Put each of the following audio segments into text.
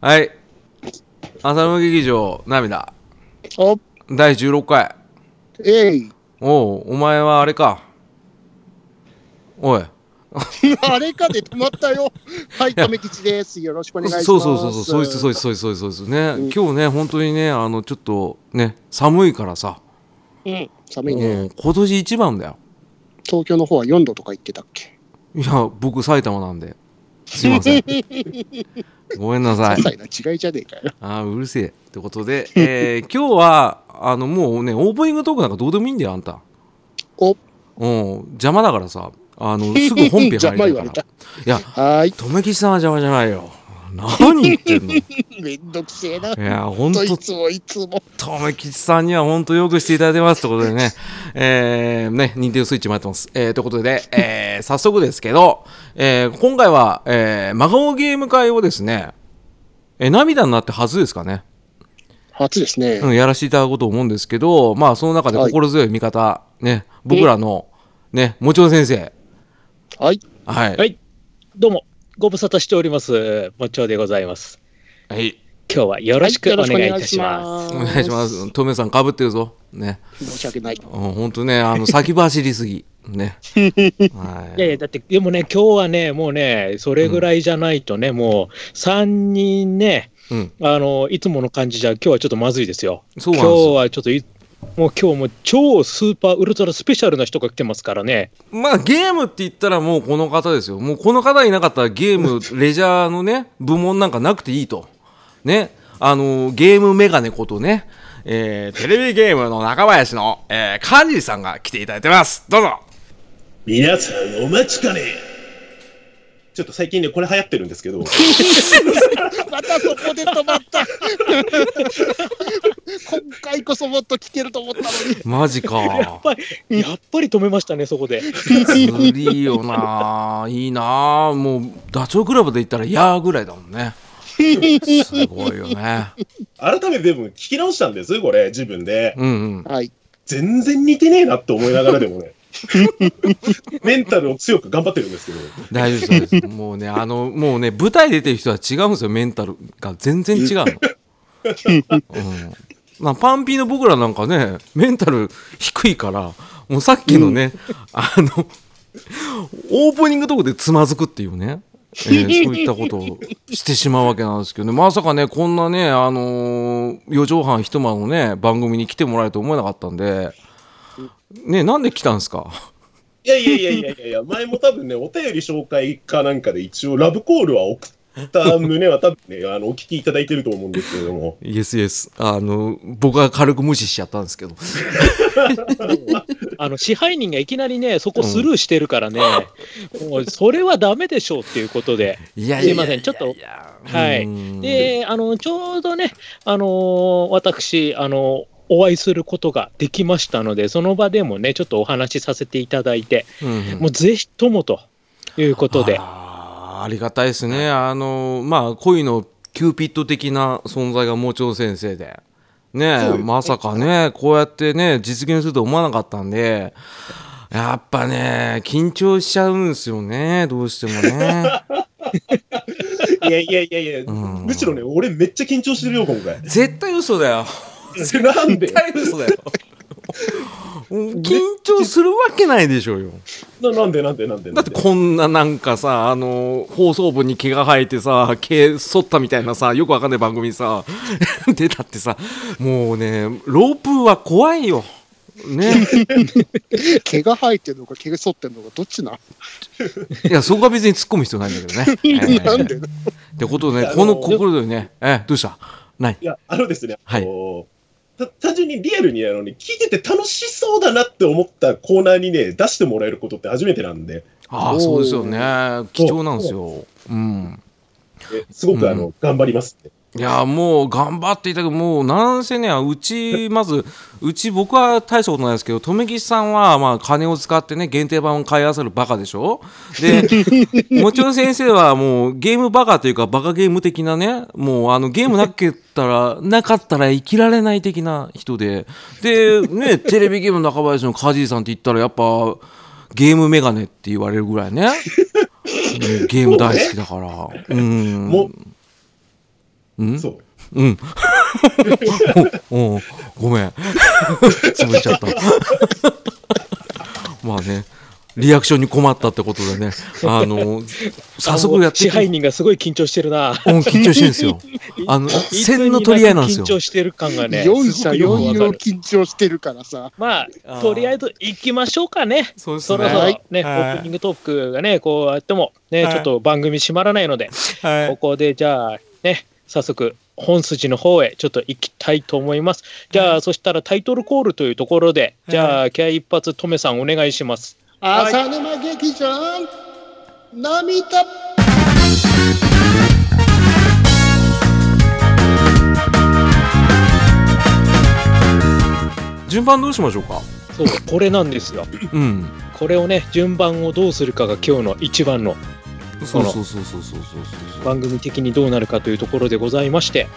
はい。浅野劇場、涙。お、第16回。えい。おう、お前はあれか。おい。あれかで止まったよ。はい、亀吉です。よろしくお願いします。そうそうそうそう、そうです、そうです、そうです、そうです、そうですね。うん今日ね、本当にね、あの、ちょっとね、寒いからさ。うん、寒いうんね。今年一番だよ。東京の方は4度とか言ってたっけ？いや、僕埼玉なんで。すいません。ごめんなさい。些細な違いじゃねえかよ。あーうるせえ。ってことで、えー今日は、あの、もうね、オープニングトークなんかどうでもいいんだよ、あんた。お、うん、邪魔だからさ、あの、すぐ本編入りたいから。い。や、はーい。留吉さんは邪魔じゃないよ。何言ってんの？い めんどくせえな。や、ほんととい、つもいつも。留吉さんには本当よくしていただいてます。ということでね、えー、ね、任天堂スイッチもやってます。えー、ということで、えー、早速ですけど、えー、今回は、えー、真顔ゲーム会をですね、えー、涙になってはずですかね。初ですね。うん、やらせていただこうと思うんですけど、まあ、その中で心強い味方、ね、僕らの、ね、もちろん先生、はい。はい。はい。どうも、ご無沙汰しております。もっちょうでございます。はい。今日はよろしくお願いいたしはます。お願いします。トメさんかぶってるぞ。ね。申し訳ない。うん、ほんとね、あの、先走りすぎ。ね。はいいやいや、だって、でもね、今日はね、もうね、それぐらいじゃないとね、もう、3人ね、うん。あの、いつもの感じじゃ、今日はちょっとまずいですよ。今日そうなんですよ。はちょっとい、もう今日も超スーパーウルトラスペシャルな人が来てますからね。まあ、ゲームって言ったらもうこの方ですよ。もうこの方いなかったらゲーム、レジャーのね、部門なんかなくていいと。ね。あの、ゲームメガネことね、えー、テレビゲームの中林の、えー、カンジさんが来ていただいてます。どうぞ。皆さんお待ちかねちょっと最近ね、これ流行ってるんですけど、またそこで止まった。今回こそもっと聞けると思ったのに。マジか。やっぱり、やっぱり止めましたね、そこで。ずりーよなーいいなーもうダチョウ倶楽部で言ったらヤーぐらいだもんねすごいよね改めてでも聞き直したんです、これ、自分で。うんうんはい。全然似てねえなって思いながらでもね、メンタルを強く頑張ってるんですけど、大丈夫です。もうねあのもうね舞台出てる人は違うんですよメンタルが。全然違うの、うん。まあ、パンピーの僕らなんかねメンタル低いからもうさっきのね、あのオープニングとこでつまずくっていうね、えーそういったことをしてしまうわけなんですけどね。まさかねこんなねあのー四畳半一間のね番組に来てもらえると思えなかったんでねなんで来たんですか？いやいやいやいやいやいや、前も多分ね、お便り紹介かなんかで一応ラブコールは送った旨は多分ね、あの、お聞きいただいてると思うんですけれども、イエスイエスあの僕は軽く無視しちゃったんですけど。あの支配人がいきなりね、そこスルーしてるからね、もうそれはダメでしょうっていうことで、いやすいませんちょっと。はい。で、あのちょうどね、あのー私、あのお会いすることができましたので、その場でもね、ちょっとお話しさせていただいて、もうぜひともということで、ありがたいですね。あのまあ恋のキューピッド的な存在がもちろん先生で。ねえまさかねこうやってね実現すると思わなかったんで。やっぱね緊張しちゃうんですよねどうしてもね。いやいやいやいや、ん。むしろね、俺めっちゃ緊張してるよ、今回。絶対嘘だよなんで？絶対嘘だよ緊張するわけないでしょうよ。ななんでなんでなんで？だってこんななんかさあの放送部に毛が生えてさ毛剃ったみたいなさよくわかんない番組にさ 出たってさもうねロープは怖いよ。ね。毛が生えてるのか毛が剃ってるのかどっちな。いやそこは別に突っ込む必要ないんだけどね、え ーなんでってことでねこの心でね。えどうした？ない。いや、あのですね、はいあのた単純にリアルにあの、ね、聞いてて楽しそうだなって思ったコーナーにね、出してもらえることって初めてなんで、ああそうですよね。貴重なんですよ。うん。えすごくあの、頑張りますって。いやもう頑張っていただく。もうなんせねうちまずうち僕は大したことないですけど留吉さんはまあ金を使ってね限定版を買い合わせるバカでしょ？で もちろん先生はもうゲームバカというかバカゲーム的なねもうあのゲームなけたらなかったら生きられない的な人で。でねテレビゲームの中林のカジーさんって言ったらやっぱゲームメガネって言われるぐらいね。ゲーム大好きだから。うん。もうん？そう。うん。おおごめん。潰しちゃった。まあね、リアクションに困ったってことでね、あの、早速やって支配人がすごい緊張してるな。うん緊張してるんですよ。あの、線の取り合いなんですよ緊。張してる感がね。4す者4ごくよくわかる様緊張してるからさ。まあとりあえず行きましょうかね。そうですそろそろね。ね、はいオープニングトークがね、こうやっても、ね、はいちょっと番組閉まらないので、はここでじゃあ、ね、早速、本筋の方へちょっと行きたいと思います。じゃあ、そしたらタイトルコールというところで、じゃあ、気合一発、トメさんお願いします。浅沼劇場、涙順番どうしましょうか？そう、これなんですよ。うん。これをね、順番をどうするかが今日の一番のそうそうそうそうそうそうそう。番組的にどうなるかというところでございまして、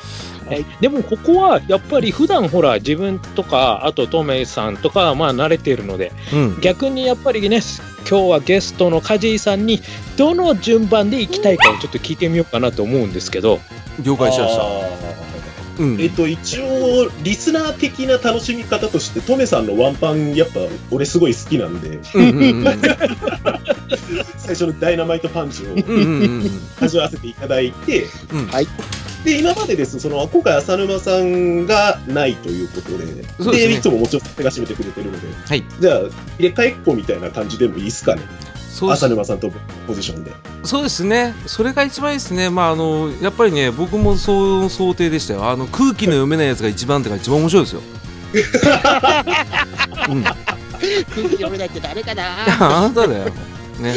はいでもここはやっぱり普段ほら自分とかあとトメイさんとかはまあ慣れているのでうん。逆にやっぱりね今日はゲストの梶井さんにどの順番で行きたいかをちょっと聞いてみようかなと思うんですけど了解しました。あうん。ー。えっと、一応、リスナー的な楽しみ方として、トメさんのワンパン、やっぱ、俺すごい好きなんで、うんうんうん 最初のダイナマイトパンチを味わわせていただいて、うん。はい。で、今までです、その、今回浅沼さんがないということで、ですね。いつももちろん手が締めてくれてるので、はい。じゃあ、入れ替えっこみたいな感じでもいいですかね、浅沼さんとポジションで。そうですね、それが一番いいですね、まあ、あのやっぱりね、僕もそう想定でしたよ、あの空気の読めないやつが一番ってか、一番面白いですよ。うん、空気読めないって誰かな？あなただよ、ね、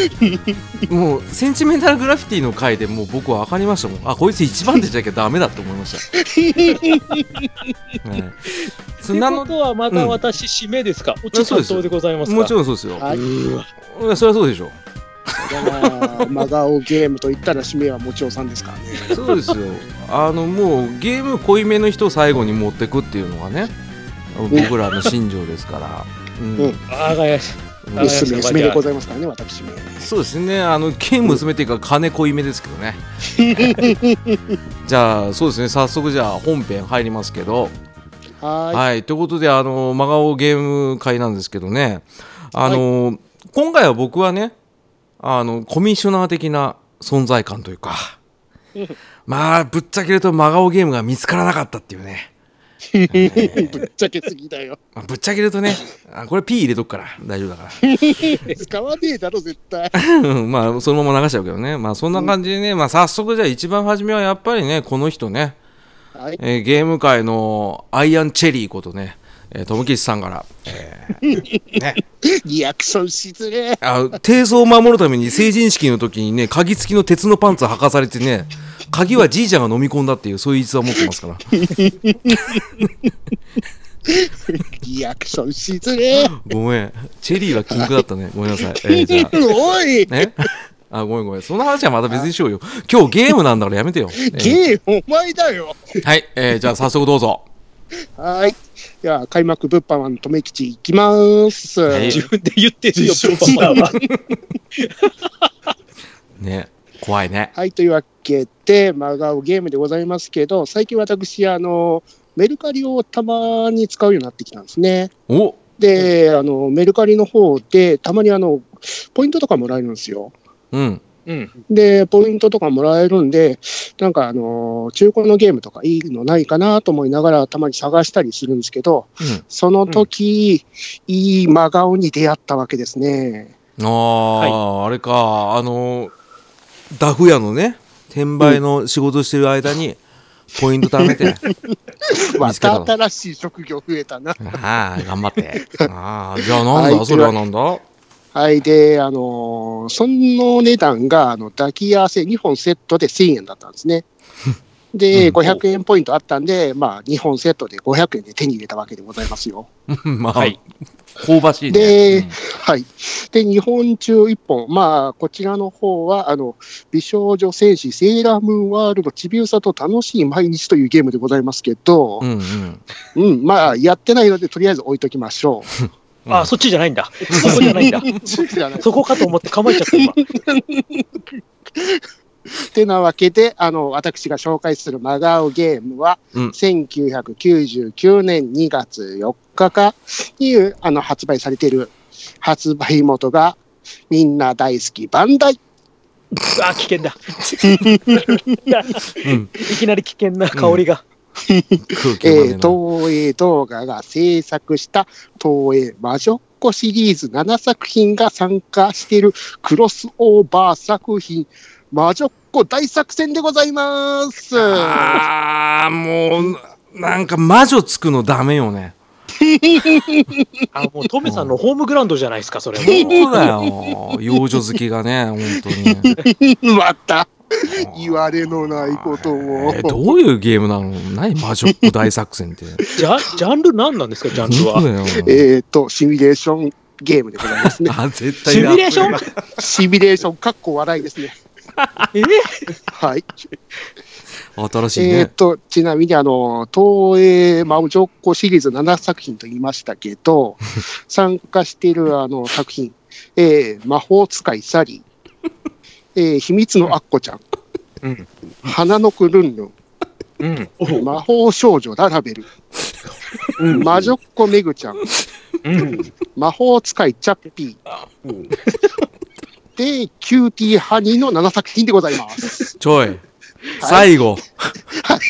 もうセンチメンタルグラフィティの回でもう僕は分かりましたもん、あこいつ一番手じゃなきゃダメだと思いました。はい、そというなとはまた私締めですか、こっち担当でございますか？もちろんそうですよ、はい。それはそうでしょだから、真顔ゲームと言ったら締めはもちおさんですからね。そうですよ。あのもうゲーム濃いめの人を最後に持ってくっていうのがね、僕らの信条ですから。うん。うん。あーがやしあで締め、締めでございますからね、私め。そうですね。あのゲーム娘っていうか金濃いめですけどね。じゃあそうですね。早速じゃあ本編入りますけど、ははい。ということであの真顔ゲーム会なんですけどね、あの、今回は僕はね、あのコミッショナー的な存在感というか。まあぶっちゃけると真顔ゲームが見つからなかったっていうね。い。ぶっちゃけすぎだよ。まあぶっちゃけるとね、あこれ P 入れとくから大丈夫だか 使わねえだろ、絶対。ら。まあそのまま流しちゃうけどね。まあそんな感じでね、まあ早速じゃあ一番初めはやっぱりね、この人ね、はい。えーゲーム界のアイアンチェリーことね、えー、トムキシさんから、えーね、リアクションしづれえ。あ低層を守るために成人式の時にね、鍵付きの鉄のパンツ履かされてね、鍵はじいちゃんが飲み込んだっていう、そういう逸話を持ってますから。リアクションしづれえ。ごめん。チェリーは禁句だったね。ごめんなさい。えーじゃあ。おいね あ、ごめんごめん。その話はまた別にしようよ。今日ゲームなんだからやめてよ。えーゲームお前だよ。はい、えーじゃあ早速どうぞ。はい。では、開幕物販マン、とめきちいきます。はい自分で言ってるよ、実証したわ。ね、怖いね。はい、というわけで、真顔ゲームでございますけど、最近私、あの、メルカリをたまに使うようになってきたんですね。おで、あの、メルカリの方で、たまにあの、ポイントとかもらえるんですよ。うん。うん。で、ポイントとかもらえるんで、なんかあの、中古のゲームとかいいのないかなと思いながら、たまに探したりするんですけど、うん。その時、いい真顔に出会ったわけですね。ああ、あれか、あの、ダフ屋のね、転売の仕事してる間に、ポイント貯めて、ま見つけた新しい職業増えたな。ああ、頑張って。ああ、じゃあなんだ、はいそれはなんだ？はい。で、あのーその値段が、あの、抱き合わせ2本セットで1000円だったんですね。で、うん500円ポイントあったんで、まあ、2本セットで500円で手に入れたわけでございますよ。まあ、はい香ばしいね。でうんはい。で、2本中1本。まあ、こちらの方は、あの、美少女戦士セーラームーンワールドちびうさと楽しい毎日というゲームでございますけど、うんうん。うん、まあ、やってないので、とりあえず置いときましょう。あ、そっちじゃないんだ。そこじゃないんだ。そこかと思って構えちゃった今。てなわけで、あの、私が紹介する真顔ゲームは、うん1999年2月4日かにあの発売されている発売元がみんな大好きバンダイ。あ、危険だ。うん。いきなり危険な香りが。空気えー東映動画が制作した東映魔女っ子シリーズ7作品が参加しているクロスオーバー作品魔女っ子大作戦でございます。ああ、もう、なんか魔女つくのダメよね。あ、もうトメさんのホームグラウンドじゃないですか、それも。本当だよ。幼女好きがね、本当に。また言われのないことを。えどういうゲームなの？何？魔女っ子大作戦って。ジャジャンル何なんですか、ジャンルは？えっ、と、シミュレーションゲームでございますね。あ、絶対シミュレーション？シミュレーション、かっこ笑いですね。え はい。新しいね。えっと、ちなみに、あの、東映魔女っ子シリーズ7作品と言いましたけど、参加しているあの作品、えー魔法使いサリー、えー秘密のアッコちゃん、うん。花の子ルンルン、うん。魔法少女ララベル、うん魔女っ子メグちゃん、うん。魔法使いチャッピー、うんで、キューティーハニーの7作品でございます。ちょい。最後。はい。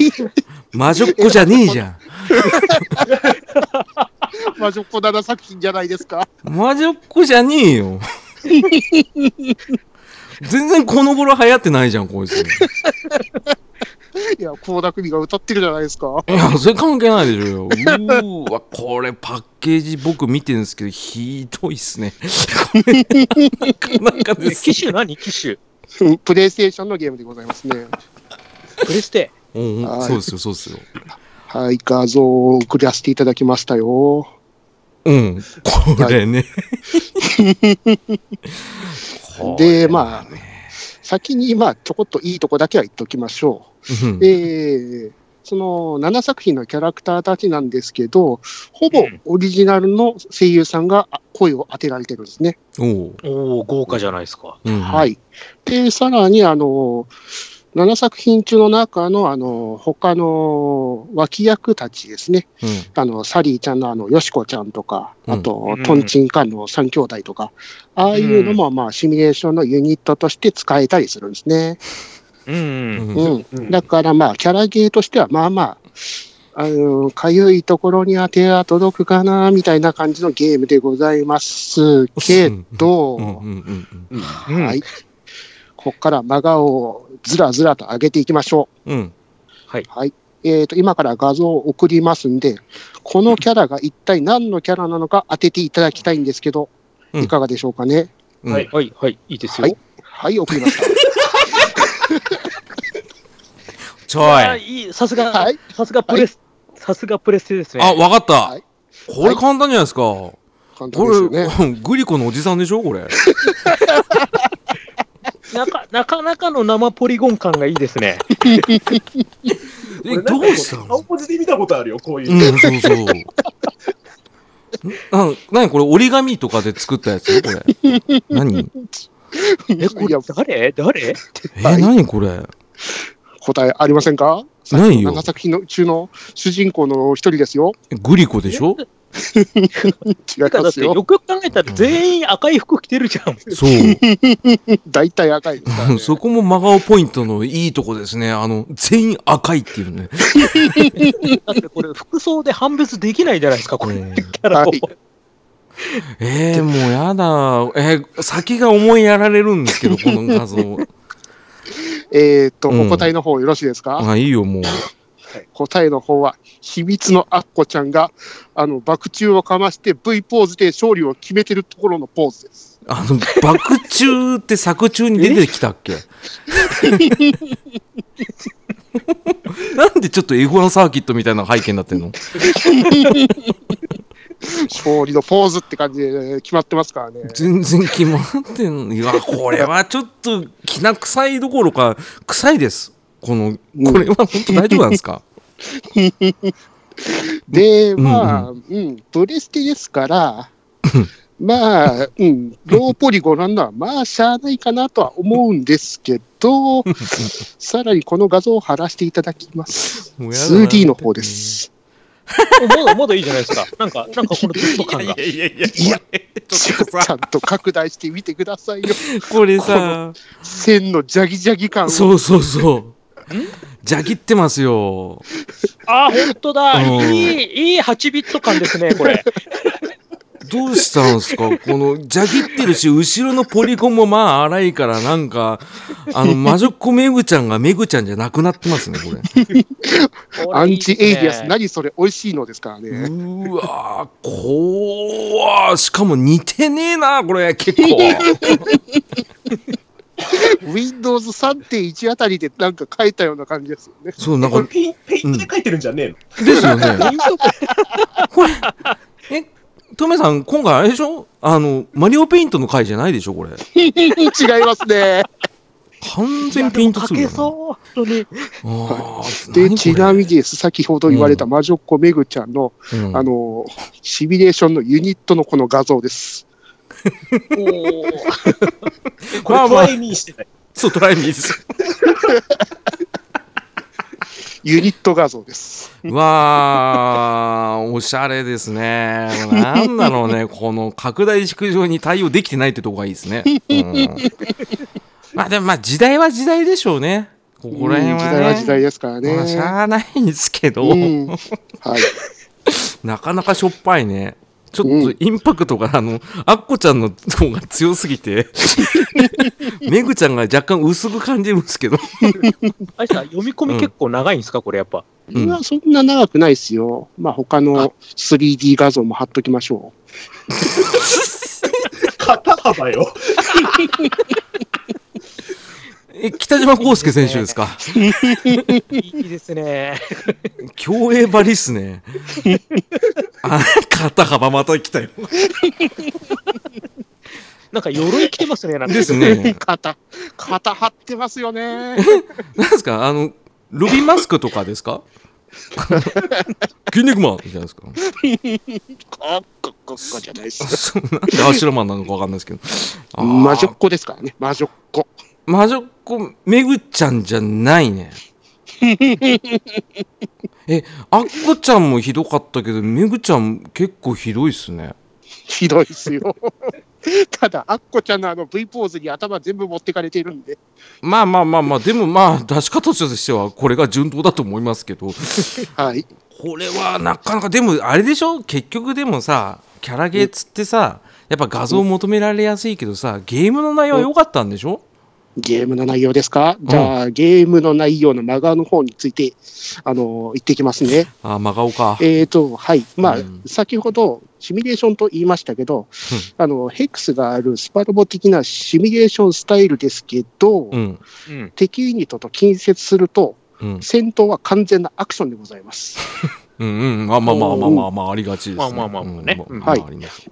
魔女っ子じゃねえじゃん。魔女っ子7作品じゃないですか。魔女っ子じゃねえよ。全然この頃流行ってないじゃん、こいつ。いいや、倖田來未が歌ってるじゃないですか。や、それ関係ないでしょよ。うーわ、これパッケージ僕見てるんですけど、ひどいっすね。なかなかです。機種何？機種？うんプレイステーションのゲームでございますね。プレステ。うんうんはいそうですよ、そうですよ。はい、画像を送らせていただきましたよ。うん、これね。これで、まあ、先に、まあ、ちょこっといいとこだけは言っておきましょう。えーその7作品のキャラクターたちなんですけど、ほぼオリジナルの声優さんがあ声を当てられてるんですね。おうおお豪華じゃないですか。うんはい。で、さらに、あの、7作品中の中の、あの、他の脇役たちですね。うん。あの、サリーちゃんのあの、よしこちゃんとか、うん。あとうん、トンチンカンの3兄弟とか、ああいうのも、まあ、シミュレーションのユニットとして使えたりするんですね。うん。ううん。ん。うん。だから、まあ、キャラゲーとしては、まあまあ、あの、かゆいところには手が届くかな、みたいな感じのゲームでございますけど、はい。ここから真顔をずらずらと上げていきましょうんうんう。はい。えっ、と、今から画像を送りますんで、このキャラが一体何のキャラなのか当てていただきたいんですけど、うんいかがでしょうかね？うんはいはい、はい、いいですよはい。はい、送りまし ちょいあいい、さすが、はいさすがプレス、さすがプレステですね。あ、わかった、はいこれ簡単じゃないですか。た。簡単こですよね。れ、グリコのおじさんでしょこれ。なかなかなかの生ポリゴン感がいいですね。え、どうした青の文字で見たことあるよ、こういうう。ん、そうそう。な、なにこれ折り紙とかで作ったやつ？これ。何？え、これ誰？誰？え、はい何これ？答えありませんか？ないよ長作品の中の主人公の一人ですよ。グリコでしょ？違いますよ。ってよくよく考えたら全員赤い服着てるじゃん。そう。大体赤い。そこも真顔ポイントのいいとこですね。あの、全員赤いっていうね。だってこれ服装で判別できないじゃないですか、これ。うんキャラをはいえー、もうやだ。えー先が思いやられるんですけど、この画像。えっと、うんお答えの方よろしいですか、あ、いいよ、もう。答えの方は、秘密のアッコちゃんが、あの、爆中をかまして V ポーズで勝利を決めてるところのポーズです。あの、爆中って作中に出てきたっけ？なんでちょっとエゴラサーキットみたいな背景になってんの？勝利のポーズって感じで決まってますからね。全然決まってんの？いや、これはちょっと、きな臭いどころか、臭いです。この、これは本当大丈夫なんですか、で、うんまあ、うん、プレステですから、まあ、うん、ローポリゴンなんのは、まあ、しゃあないかなとは思うんですけど、さらにこの画像を貼らせていただきます。もうやだな 2D の方です。まだまだいいじゃないですか。なんか、なんかこのドット感が。いやいやいや、いやちちょっとさゃん、と拡大してみてくださいよ。これさ、線のジャギジャギ感を。そうそうそう。じゃぎってますよ。あ、本当だ。うんいい、いい8ビット感ですね、これ。どうしたんすか？この、じゃぎってるし、後ろのポリゴンもまあ荒いから、なんか、あの、魔女っ子めぐちゃんがめぐちゃんじゃなくなってますね、これ。アンチエイリアス、な何それ、美味しいのですからね。うわー、こわしかも似てねえな、これ、結構。Windows 3.1あたりでなんか書いたような感じですよね。そう、なんか、これペインペイントで書いてるんじゃねえの、ですよね。これ、え、トメさん、今回あれでしょ？あの、マリオペイントの回じゃないでしょ？これ。違いますね。完全ペイントかするよな。けそう、本当に。あーで、ちなみにです、先ほど言われた魔女っ子めぐちゃんの、うんあの、シミュレーションのユニットのこの画像です。おー これトライミーしてない。そう、トライミーです。ユニット画像です。わー、おしゃれですね。なんだろうね、この拡大縮小に対応できてないってとこがいいですね。うん、まあでもまあ時代は時代でしょうね。ここら辺はね。うん時代は時代ですからね。まあしゃあないんですけど、うんはい。なかなかしょっぱいね。ちょっうんとインパクトが、あの、アッコちゃんの方が強すぎて、メグちゃんが若干薄く感じるんですけど。あれさ、読み込み結構長いんですか、これやっぱ。うんそんな長くないですよ。まあ、他の 3D 画像も貼っときましょ肩 幅よ。え、北島康介選手ですか？いいですね。競泳バリっすね。あ、肩幅また来たよ。なんか鎧着てますね、なんか。ですう。ね。肩、肩張ってますよね。なんですか？あの、ルビーマスクとかですか？筋肉マンじゃないですか？こっこっこっこじゃないです。そうなんでアシュラマンなのかわかんないですけど。魔女っ子ですからね。魔女っ子。魔女っ子、めぐちゃんじゃないね。え、あっこちゃんもひどかったけど、めぐちゃん結構ひどいっすね。ひどいですよ。ただ、アッコちゃんのあの V ポーズに頭全部持ってかれているんで。まあまあまあまあ、でもまあ、出し方としてはこれが順当だと思いますけど、はい。これはなかなか、でもあれでしょ？結局でもさ、キャラゲーっつってさ、やっぱ画像求められやすいけどさ、ゲームの内容は良かったんでしょ？ゲームの内容ですか、じゃあ、ゲームの内容の真顔の方について、あの、言ってきますね。あ、真顔か。えーと、はい。まあ、うん先ほど、シミュレーションと言いましたけど、あの、ヘックスがあるスパロボ的なシミュレーションスタイルですけど、うん。うん。敵ユニットと近接すると、うん。戦闘は完全なアクションでございます。うんうん。まあまあまあまあまあまあ、ありがちですね。まあまあまあまあねうんうんはいあります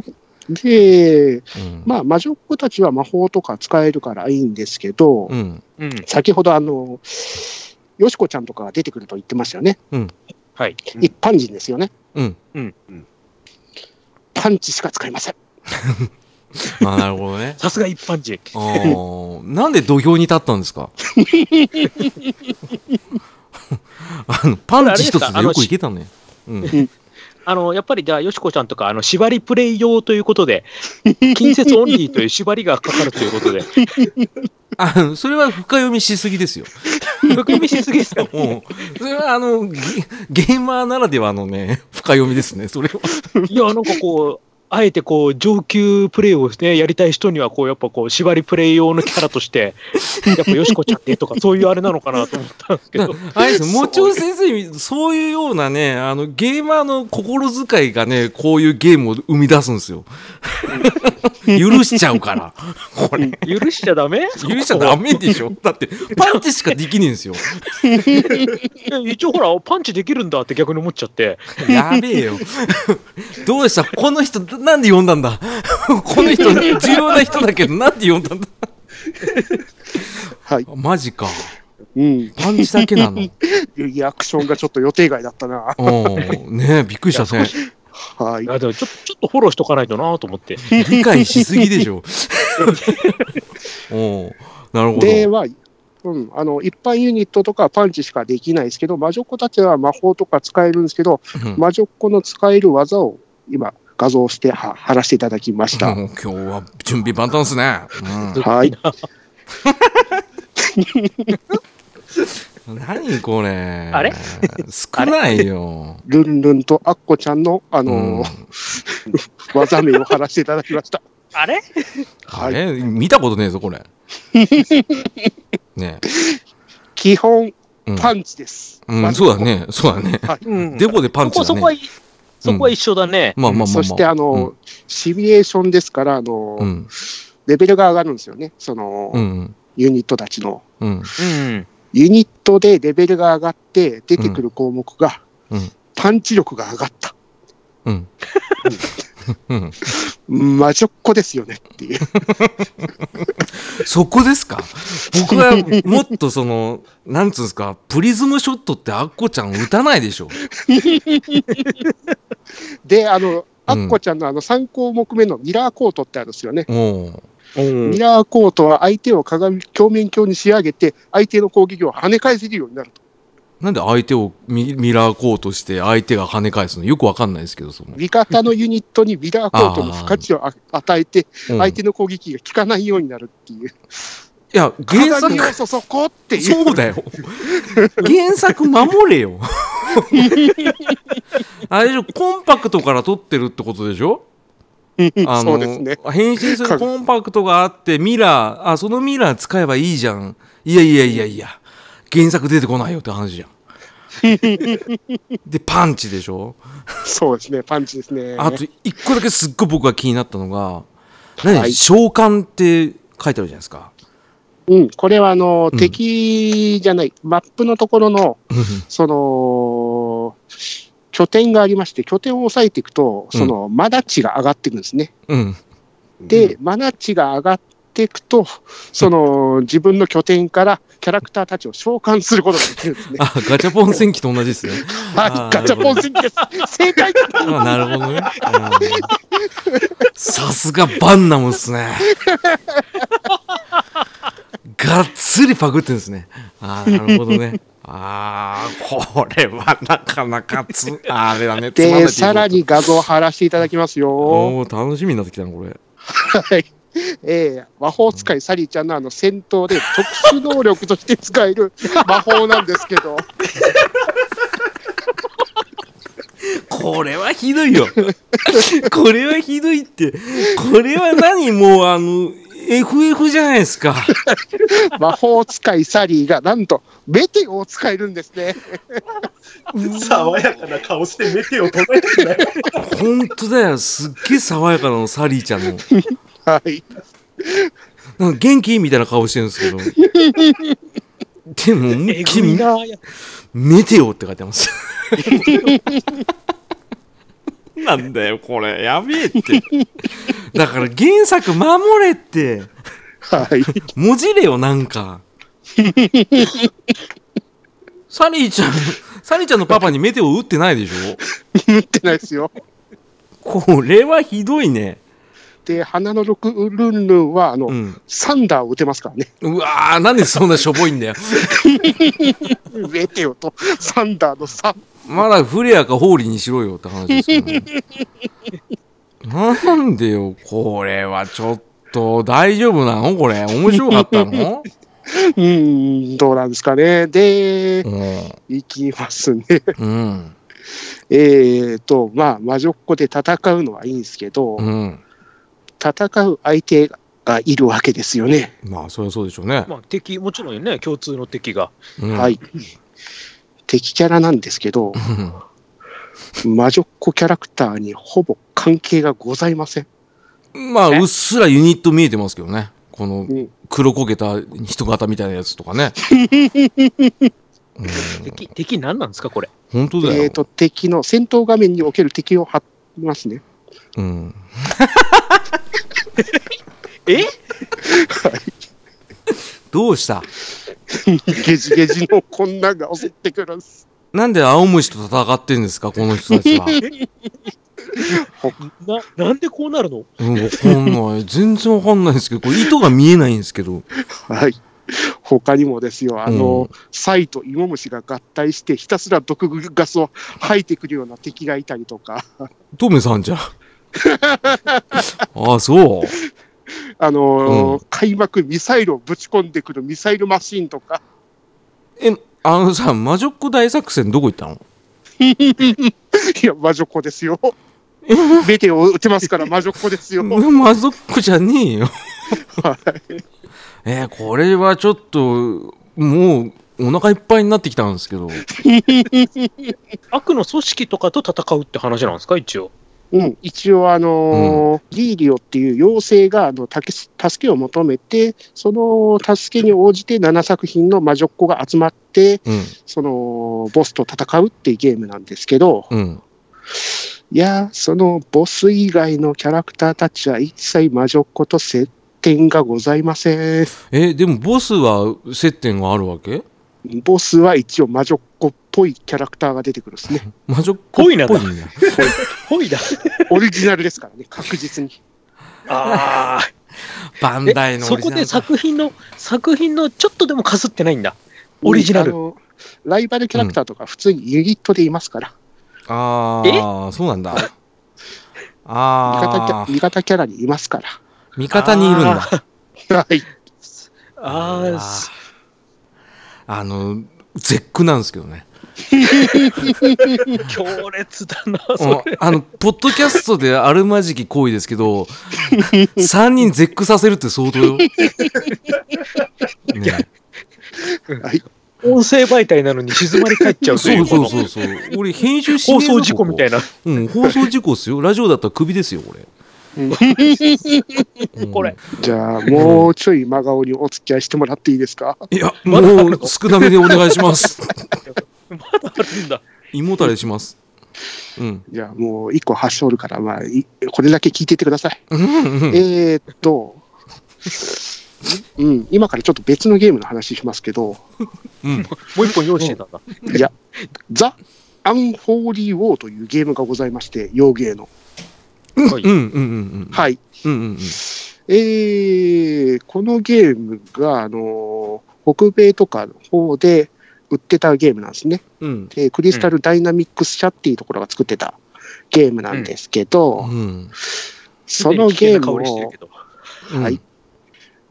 で、うんまあ、魔女っ子たちは魔法とか使えるからいいんですけど、うん。うん。先ほどあの、よしこちゃんとかが出てくると言ってましたよね。はい。一般人ですよね。うん。パンチしか使いません。まあなるほどね。さすが一般人。なんで土俵に立ったんですか？あのパンチ一つでよくいけたね。うん。あの、やっぱりじゃあ、よしこちゃんとか、あの、縛りプレイ用ということで、近接オンリーという縛りがかかるということで、あのそれは深読みしすぎですよ。含みしすぎですかも う、それはあの、ゲゲーマーならではのね、深読みですね、それは。いや、なんかこう、あえてこう、上級プレイをね、やりたい人には、こう、やっぱこう、縛りプレイ用のキャラとして、やっぱよしこちゃんってとか、そういうあれなのかなと思ったんですけど、あれですもちろん先生、そういうようなね、あの、ゲーマーの心遣いがね、こういうゲームを生み出すんですよ。許しちゃうから。これ。許しちゃダメ？許しちゃダメでしょだって、パンチしかできねえんですよ。一応ほら、パンチできるんだって逆に思っちゃって、やべえよ。どうした？この人、なんで呼んだんだ？この人、重要な人だけど、なんで呼んだんだ？はい。マジか。うん。パンチだけなの？リアクションがちょっと予定外だったな。うん。ねえ、びっくりしたね。はいい。やでもちょちょっとフォローしとかないとなと思って。理解しすぎでしょ。おうなるほど。で、まあ、うん、あの一般ユニットとかはパンチしかできないですけど、魔女っ子たちは魔法とか使えるんですけど、うん魔女っ子の使える技を今、画像しては貼らせていただきました。うん今日は準備万端ですね。はい。うん、何これ。あれ？少ないよ。ルンルンとアッコちゃんの、あのうんー 技名を貼らせていただきました。あれ？あれ？見たことねえぞ、これ。ね基本、うんパンチです。うん、そうだね。そうだね。うんデボでパンチだね。そこそこはいそこは一緒だね。まあまあまあまあ。そして、あのーシミュレーションですから、あの。レベルが上がるんですよね。その、うん。ユニットたちの。ユニットでレベルが上がって出てくる項目が、うんパンチ力が上がった。魔女っ子ですよねっていう。そこですか？僕はもっとその、なんつうんですか、プリズムショットってアッコちゃん打たないでしょ。で、あの、アうんッコちゃんのあの3項目目のミラーコートってあるんですよね。ミラーコートは相手を鏡鏡面鏡に仕上げて、相手の攻撃を跳ね返せるようになると。なんで相手をミミラーコートして相手が跳ね返すの？よくわかんないですけど、その。味方のユニットにミラーコートの付加値をあ与えて、うん相手の攻撃が効かないようになるっていう。いや、原作鏡、をそこって。そうだよ。原作守れよ。あれでしょ、コンパクトから撮ってるってことでしょ？あそうですね。変身するコンパクトがあって、ミラー、あ、そのミラー使えばいいじゃん。いやいやいやいや、原作出てこないよって話じゃん。で、パンチでしょ？そうですね、パンチですね。あと、一個だけすっごい僕が気になったのが、何、はい召喚って書いてあるじゃないですか。うん、これはあの、うん敵じゃない、マップのところの、その、拠点がありまして、拠点を押さえていくと、その、マナ値が上がっていくんですね。うん。で、マナ値が上がっていくと、その、自分の拠点からキャラクターたちを召喚することができるんですね。あ、ガチャポン戦記と同じですね。はい、ガチャポン戦記です。正解あ なるほどね。うんさすがバンナムっすね。がっつりパクってんですね。ああ、なるほどね。ああ、これはなかなかつ、あれだね。で、さらに画像を貼らせていただきますよ。おー楽しみになってきたな、これ。はい。えー魔法使いサリーちゃんのあの戦闘で特殊能力として使える 魔法なんですけど、これはひどいよ。これはひどいって。これは何もう、あの、FF じゃないですか。魔法使いサリーがなんとメテオを使えるんですね。爽やかな顔してメテを唱えてんだよ。本当だよ。すっげえ爽やかなの、サリーちゃんの。はい。なんか元気みたいな顔してるんですけど。でも、思いえっきりぐいな。メテオって書いてます。なんだよ、これ。やべえって。だから原作守れって。はい。文字れよ、なんか。サリーちゃん、サリーちゃんのパパにメテオ打ってないでしょ？言ってないですよ。これはひどいね。で、花の六ルンルンは、あの、うん。サンダーを打てますからね。うわー、なんでそんなしょぼいんだよ。メテオとサンダーの差。まだフレアかホーリーにしろよって話ですけどね。なんでよ、これはちょっと大丈夫なの？これ。面白かったの？うーん、どうなんですかね。で、うん。いきますね。うん。えーと、まあ、魔女っ子で戦うのはいいんですけど、うん。戦う相手がいるわけですよね。まあ、そりゃそうでしょうね。まあ敵、もちろんね、共通の敵が。うんはい。敵キャラなんですけど、魔女っ子キャラクターにほぼ関係がございません。まあ、うっすらユニット見えてますけどね。このうん黒焦げた人型みたいなやつとかね。うん、敵、敵何なんですか、これ。本当だよ。えーと、敵の戦闘画面における敵を貼りますね。うん。え？どうした？ゲジゲジのこんなんが襲ってくるんです。なんで青虫と戦ってんですか？この人たちは。な、なんでこうなるの？うん、わかんない。全然わかんないんですけど、これ糸が見えないんですけど。はい。他にもですよ、あの、うんサイとイモムシが合体して、ひたすら毒ガスを吐いてくるような敵がいたりとか、トメさんじゃん。あ あ、そう。あのーう開幕ミサイルをぶち込んでくるミサイルマシンとか、え、あのさ、魔女っ子大作戦どこ行ったの？いや、魔女っ子ですよ。メテオを撃てますから魔女っ子ですよ。魔女っ子じゃねえよ。はいえーこれはちょっと、もう、お腹いっぱいになってきたんですけど。悪の組織とかと戦うって話なんですか、一応。うん、一応、あのーリーリオっていう妖精があのたけ助けを求めて、その助けに応じて7作品の魔女っ子が集まって、うん、そのボスと戦うっていうゲームなんですけど、うん。いやー、そのボス以外のキャラクターたちは一切魔女っ子と接点がございません。え、でもボスは接点があるわけ？ボスは一応魔女っ子っぽいキャラクターが出てくるんですね。魔女っ子っぽいね。ほいだ。オリジナルですからね、確実に。ああ。バンダイのオそこでリジナルか。作品の、作品のちょっとでもかすってないんだ。オリジナル。あのライバルキャラクターとか普通にユニットでいますから、ああ、そうなんだ。味方キああャ、味方キャラにいますから。味方にいるんだ。はい。あーすあの、絶句なんですけどね。強烈だな、うんそれ。あの、ポッドキャストであるまじき行為ですけど、3人絶句させるって相当よ。ね、はい。音声媒体なのに静まり返っちゃうとそいうそうそうそう。俺、編集し放送事故みたいな。ここうん、放送事故っすよ。ラジオだったらクビですよ、俺。うんこれ。じゃあ、もうちょい真顔にお付き合いしてもらっていいですか？いや、もう少なめでお願いします。まだあるんだ。胃もたれします。うん。じゃあ、もう一個発症るから、まあ、いこれだけ聞いていってください。えーっと、うん、今からちょっと別のゲームの話しますけど、うん。もう一本用意してたんだ。いや、ザ・アンホーリー・ウォーというゲームがございまして、洋芸の。はいうんうんうんはい。うんうんうんえーこのゲームが、あのー北米とかの方で売ってたゲームなんですね。うん。でクリスタル・ダイナミックス社っていうところが作ってたゲームなんですけど、うん。そのゲームをはい。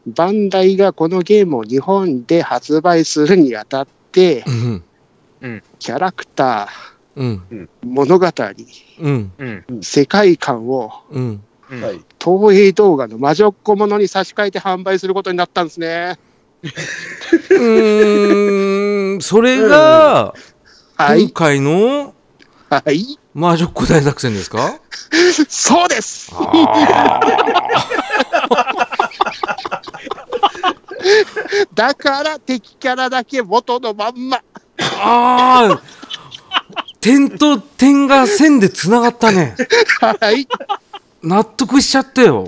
バンダイがこのゲームを日本で発売するにあたって、うん。キャラクタうん。ー、物語。世界観をうんうん。はい。東映動画の魔女っ子ものに差し替えて販売することになったんですね。うーん。それがはい。今回のはい。魔女っ子大作戦ですか？そうです。だから敵キャラだけ元のまんま。ああ点と点が線でつながったね。はい。納得しちゃったよ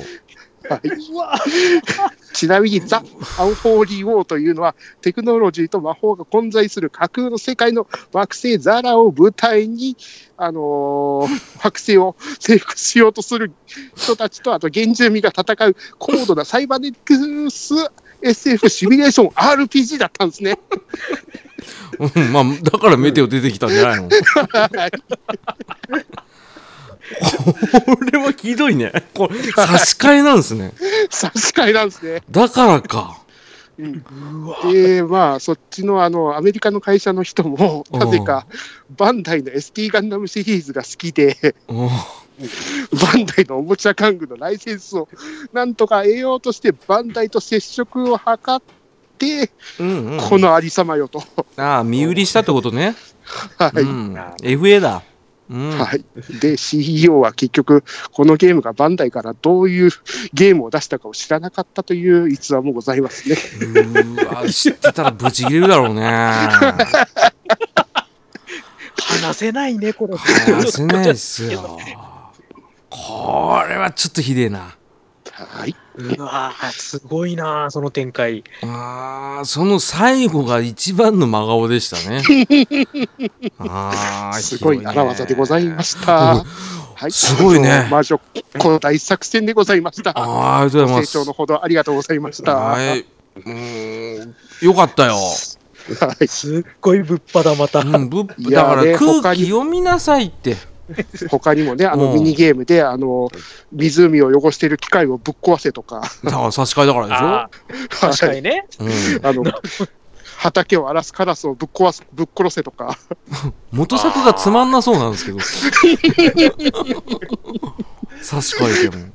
ちなみにザ・アンフォーリー・ウォーというのはテクノロジーと魔法が混在する架空の世界の惑星ザラを舞台に、あのー 惑星を征服しようとする人たちと、あと原住民が戦う高度なサイバネティックス SF シミュレーション RPG だったんですね。うんまあだからメテオ出てきたんじゃないの？これはひどいね。これ差し替えなんですね。差し替えなんですね。だからか。で、まあ、そっちのあのアメリカの会社の人も、なぜかバンダイの ST ガンダムシリーズが好きで、うん。バンダイのおもちゃ玩具のライセンスをなんとか得ようとして、バンダイと接触を図って、うんうん。このありさまよと。ああ身売りしたってことね。はい。うん、FA だうん。はい、で、CEO は結局、このゲームがバンダイからどういうゲームを出したかを知らなかったという逸話もございますね。うーわ知ってたらブチ切れるだろうね。話せないね、これ。話せないっすよ。これはちょっとひでえなはい。うわーすごいな、その展開。あーその最後が一番の真顔でしたね あーすごい荒技でございました。はい、すごいね魔女この大作戦でございました。あーありがとうございます。成長のほどありがとうございました。ははい。うーん、よかったよ。い、すっごいぶっぱだ、また。うん、ぶいやだからね空気読みなさいって。他にもね、あのうんミニゲームで、あの、湖を汚している機械をぶっ壊せとか、だから差し替えだからでしょ？あー確かにね。うん。あの、畑を荒らすカラスをぶっ壊す、ぶっ殺せとか、元作がつまんなそうなんですけど。差し替えても。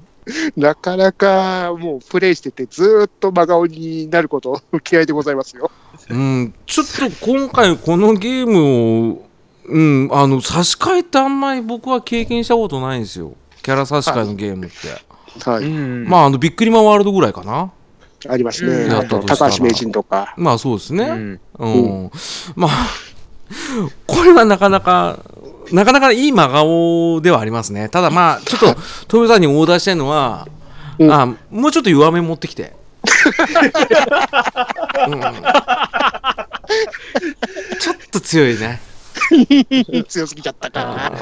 なかなかもうプレイしてて、ずーっと真顔になること、気合でございますよ。うん、ちょっと今回このゲームを、うん、あの、差し替えってあんまり僕は経験したことないんですよ。キャラ差し替えのゲームって。はい。んまあ、あの、ビックリマンワールドぐらいかな。ありますね。うんあと、高橋名人とか。まあ、そうですね。うんうん。まあ、これはなかなか、なかなかいい真顔ではありますね。ただまあ、ちょっと、トヨさんにオーダーしたいのは、うんあもうちょっと弱め持ってきて。うんちょっと強いね。強すぎちゃったか。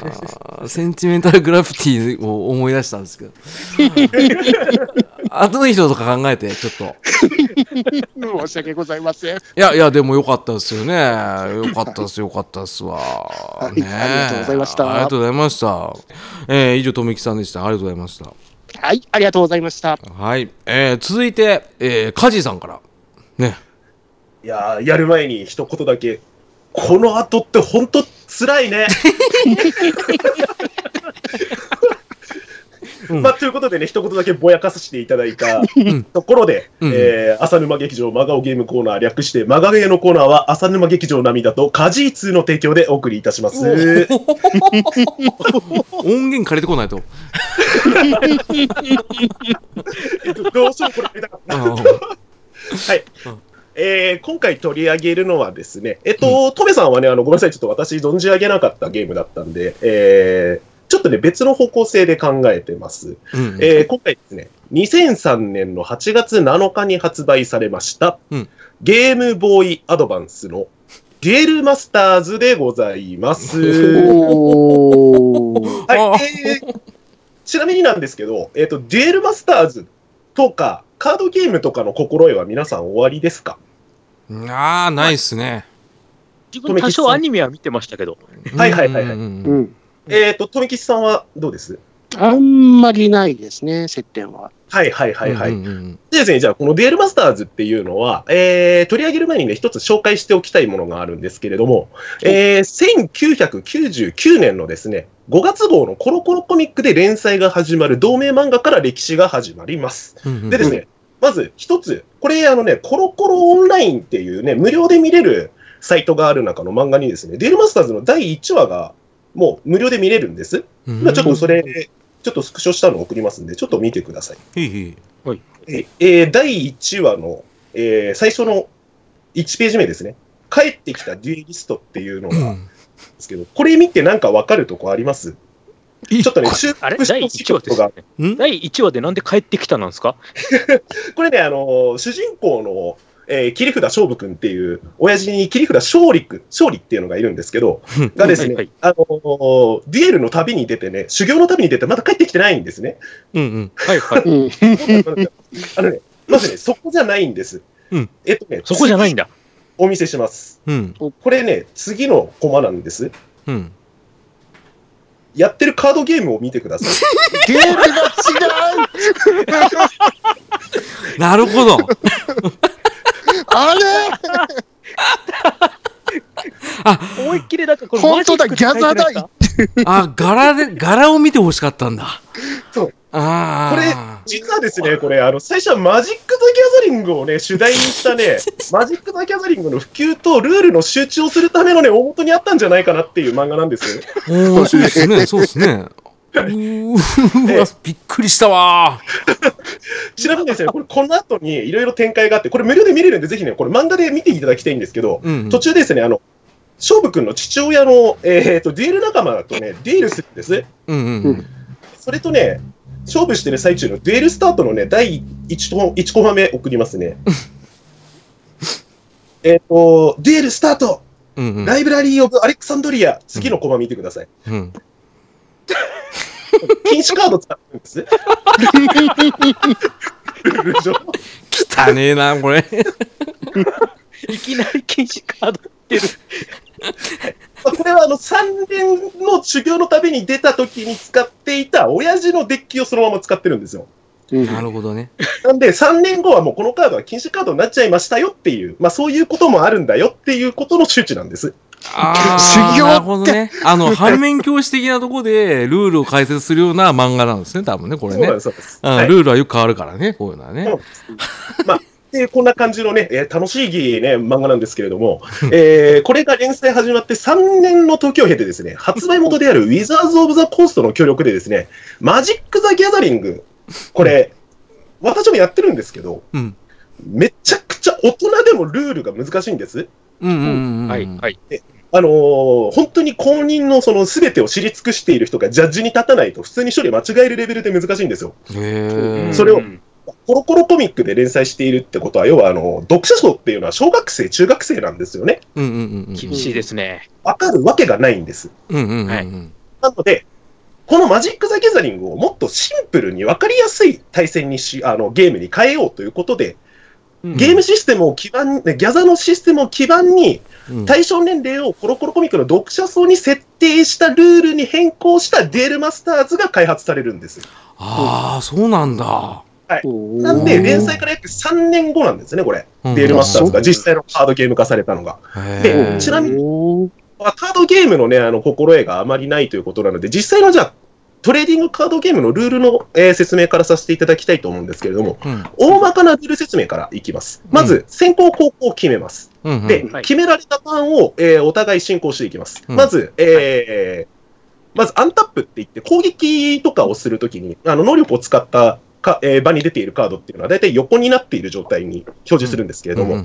あーセンチメンタルグラフィティを思い出したんですけど。後の人とか考えて、ちょっと。申し訳ございません。いやいや、でもよかったですよね。よかったです、よかったですわ。いねえありがとうございましたありがとうございました。えー、以上、とめきさんでした。ありがとうございました。はい、ありがとうございました。はい。えー、続いて、えー、カジさんから。ね。いやーやる前に一言だけ。この後って本当辛いね。うんまあ、ということでね、一言だけぼやかさせていただいたんところで、うんえー浅沼劇場真顔ゲームコーナー略して、真顔ゲーのコーナーは浅沼劇場涙とカジー2の提供でお送りいたします。音源借りてこないと。えっとどうしてもこれ はい。えー今回取り上げるのはですね、えっと、トメさんはね、あの、ごめんなさい、ちょっと私存じ上げなかったゲームだったんで、えーちょっとね、別の方向性で考えてます。うんえー今回ですね、2003年の8月7日に発売されました、うん。ゲームボーイアドバンスのデュエルマスターズでございます。はい、えーちなみになんですけど、えっ、と、デュエルマスターズとか、カードゲームとかの心得は皆さん終わりですか？あー、ないっすね。自分多少アニメは見てましたけど。はいはいはいはいうんうんううんん。えっ、と、富吉さんはどうです？あんまりないですね、接点は。はいはいはいはい。うんうんうんでですね、じゃあ、このデュエルマスターズっていうのは、えー、取り上げる前にね、一つ紹介しておきたいものがあるんですけれども、えー、1999年のですね、5月号のコロコロコミックで連載が始まる同名漫画から歴史が始まります。うんうんでですね、まず一つ、これあのね、コロコロオンラインっていうね、無料で見れるサイトがある中の漫画にですね、デュエルマスターズの第1話がもう無料で見れるんです。うん今ちょっとそれ、ちょっとスクショしたのを送りますんで、ちょっと見てください。へいええー第1話の、えー最初の1ページ目ですね。帰ってきたデュエリストっていうのがあるんですけど、これ見てなんかわかるとこあります？いちょっとね、収あれ？第ほしい1話ですね。第1話でなんで帰ってきたなんですか？これね、あのー主人公の、えー切り札勝負くんっていう、親父に切り札勝利くん、勝利っていうのがいるんですけど、がですね、はいはいあのーデュエルの旅に出てね、修行の旅に出てまだ帰ってきてないんですね。うんうんはいはい。うん。あのね、まずね、そこじゃないんです。うんえっとね、そこじゃないんだ。お見せします。うんこれね、次のコマなんです。うんやってるカードゲームを見てください。ゲームが違う。なるほど。あれ？思いっきりだってこれ本当だマジックって書いてないですかあ柄で柄を見てほしかったんだ。そう。あこれあ実はですね、これ、あの、最初はマジック・ザ・ギャザリングをね、主題にしたね、マジック・ザ・ギャザリングの普及とルールの周知をするためのね、大元にあったんじゃないかなっていう漫画なんですよ。おーそうですねそうですねうーわびっくりしたわ。ちなみにですね、これ、この後にいろいろ展開があって、これ無料で見れるんで、ぜひね、これ漫画で見ていただきたいんですけど、うんうん。途中ですね、あの、勝負君の父親の、えー、とデュエル仲間とね、デュエルするんです。うんうんうん。それとね、勝負してる最中のデュエルスタートのね、第 1, と1コマ目送りますね。えっと、デュエルスタート。うんうん。ライブラリー・オブ・アレクサンドリア。次のコマ見てください。うん禁止カード使ってるんです。ルール上。汚ねえな、これ。いきなり禁止カードってる。まあこれはあの3年の修行のために出た時に使っていた親父のデッキをそのまま使ってるんですよ。うんなるほどね。なんで3年後はもうこのカードは禁止カードになっちゃいましたよっていう、まあそういうこともあるんだよっていうことの周知なんです。ああ、修行ってなるほどね。あの、反面教師的なとこでルールを解説するような漫画なんですね、多分ね、これねそうなんで。す、そうです。うんはいルールはよく変わるからね、こういうのはね。まあ、でこんな感じのね、えー楽しい、ね、漫画なんですけれども、えーこれが連載始まって3年の時を経てですね、発売元であるウィザーズ・オブ・ザ・コーストの協力でですね、マジック・ザ・ギャザリング、これ、私もやってるんですけど、うん。めちゃくちゃ大人でもルールが難しいんです。うんうんうんうん。はい、はい。あのー本当に公認のその全てを知り尽くしている人がジャッジに立たないと、普通に処理間違えるレベルで難しいんですよ。へえ。それをうんコロコロコミックで連載しているってことは、要はあの読者層っていうのは小学生、中学生なんですよね。うんうんうんうん。厳しいですね。わかるわけがないんです。うんうんうんうん。はいなので、このマジック・ザ・ギャザリングをもっとシンプルに分かりやすい対戦にし、あのゲームに変えようということで、ゲームシステムを基盤に、ギャザのシステムを基盤に、うん対象年齢をコロコロコミックの読者層に設定したルールに変更したデールマスターズが開発されるんです。ああ、そうなんだ。なんで、連載から約3年後なんですね、これ。うんデールマスターズが実際のカードゲーム化されたのが。へでえちなみにカードゲームのね、あの、心得があまりないということなので、実際のじゃあ、トレーディングカードゲームのルールの、えー説明からさせていただきたいと思うんですけれども、うん大まかなルール説明からいきます。まず、先行後攻を決めます。うんうん。で、はい決められたターンを、えーお互い進行していきます。うんまず、えーまずアンタップって言って、攻撃とかをするときに、あの能力を使ったか、えー場に出ているカードっていうのは、大体横になっている状態に表示するんですけれども、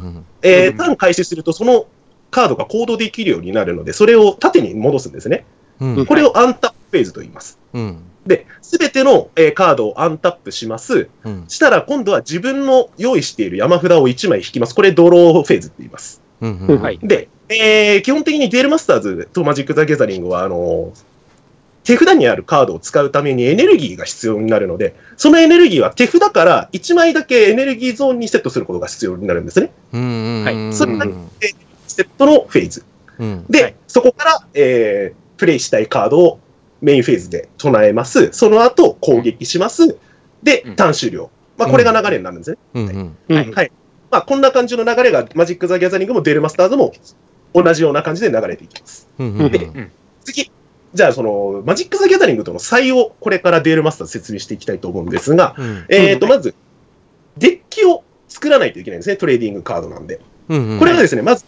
ターン開始すると、そのカードが行動できるようになるので、それを縦に戻すんですね。うんうんこれをアンタップフェーズと言います。うんで、すべての、えーカードをアンタップします。うんしたら、今度は自分の用意している山札を1枚引きます。これ、ドローフェーズって言います。うんうんはい。で、えー基本的にデュエルマスターズとマジック・ザ・ギャザリングは、あのー手札にあるカードを使うためにエネルギーが必要になるので、そのエネルギーは手札から1枚だけエネルギーゾーンにセットすることが必要になるんですね。うんうんうんはいそれだけセットのフェーズ。うんで、はいそこから、えープレイしたいカードをメインフェーズで唱えます。その後、攻撃します。でうん、ターン終了。まあ、これが流れになるんですね。はいはい。まあ、こんな感じの流れが、マジック・ザ・ギャザリングもデュエルマスターズも同じような感じで流れていきます。で次。じゃあ、その、マジック・ザ・ギャザリングとの差異を、これからデュエルマスターズ説明していきたいと思うんですが、うんえっと、まず、デッキを作らないといけないんですね。トレーディングカードなんで。うんうんこれがですね、まず、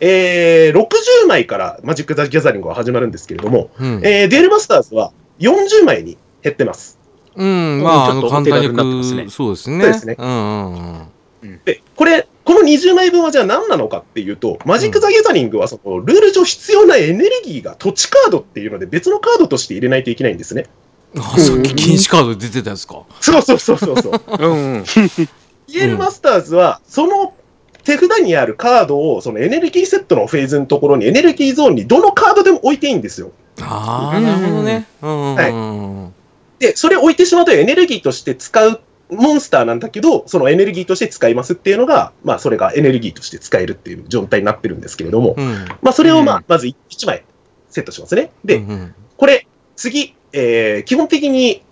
えー、60枚からマジック・ザ・ギャザリングは始まるんですけれども、うんえーデュエルマスターズは40枚に減ってます。うん、まあ、あの、ちょっと簡単にお手軽になってますね言う、そうですね。そうですねうんうんうん。で、これ、この20枚分はじゃあ何なのかっていうと、マジック・ザ・ギャザリングはそのルール上必要なエネルギーが土地カードっていうので別のカードとして入れないといけないんですね。あ、さっき禁止カードで出てたやつか。そうそうそうそうそう。うんうん。デールマスターズは、その手札にあるカードを、そのエネルギーセットのフェーズのところに、エネルギーゾーンにどのカードでも置いていいんですよ。ああ、なるほどね。うんうんうんうん。で、それ置いてしまうとエネルギーとして使うモンスターなんだけど、そのエネルギーとして使いますっていうのが、まあ、それがエネルギーとして使えるっていう状態になってるんですけれども、うん。まあ、それをまあうん、まず1枚セットしますね。で、うんうんこれ、次、えー基本的に、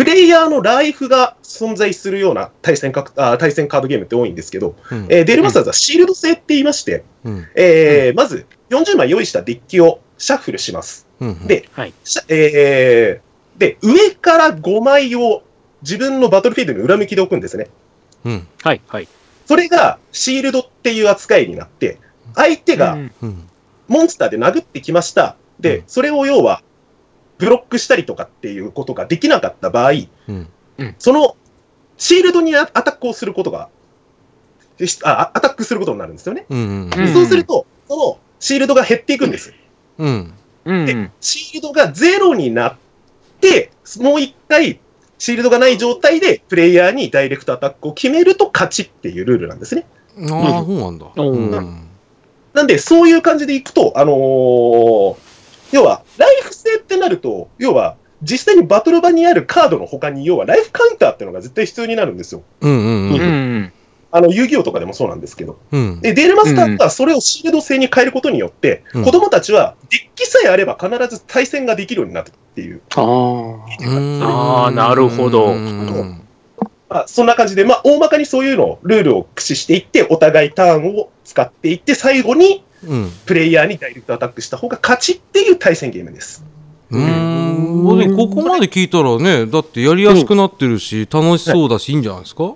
プレイヤーのライフが存在するような対戦かあ対戦カードゲームって多いんですけど、うんえーデールマスターズはシールド制って言いまして、うんえーまず40枚用意したデッキをシャッフルします。うんではい。えーで、上から5枚を自分のバトルフィールドの裏向きで置くんですね。うんはい。はい。それがシールドっていう扱いになって、相手がモンスターで殴ってきました。うでん、それを要は、ブロックしたりとかっていうことができなかった場合、うんそのシールドにアアタックをすることが、しあアタックすることになるんですよね。うんうんそうすると、そのシールドが減っていくんです。うんでうん。シールドがゼロになって、もう一回、シールドがない状態でプレイヤーにダイレクトアタックを決めると勝ちっていうルールなんですね。ああ、そうなんだ。うんうんなんで、そういう感じでいくと、あのー要は、ライフ制ってなると、要は、実際にバトル場にあるカードの他に、要はライフカウンターっていうのが絶対必要になるんですよ。うんうんううんん。あの、遊戯王とかでもそうなんですけど。うんで、デールマスターはそれをシールド製に変えることによって、うん子供たちはデッキさえあれば必ず対戦ができるようになるっていう。ああ。なるほどうんまあ、そんな感じで、まあ、大まかにそういうのを、ルールを駆使していって、お互いターンを使っていって、最後にうんプレイヤーにダイレクトアタックした方が勝ちっていう対戦ゲームです。うんもうねここまで聞いたらねだってやりやすくなってるし楽しそうだしいいんじゃないですか？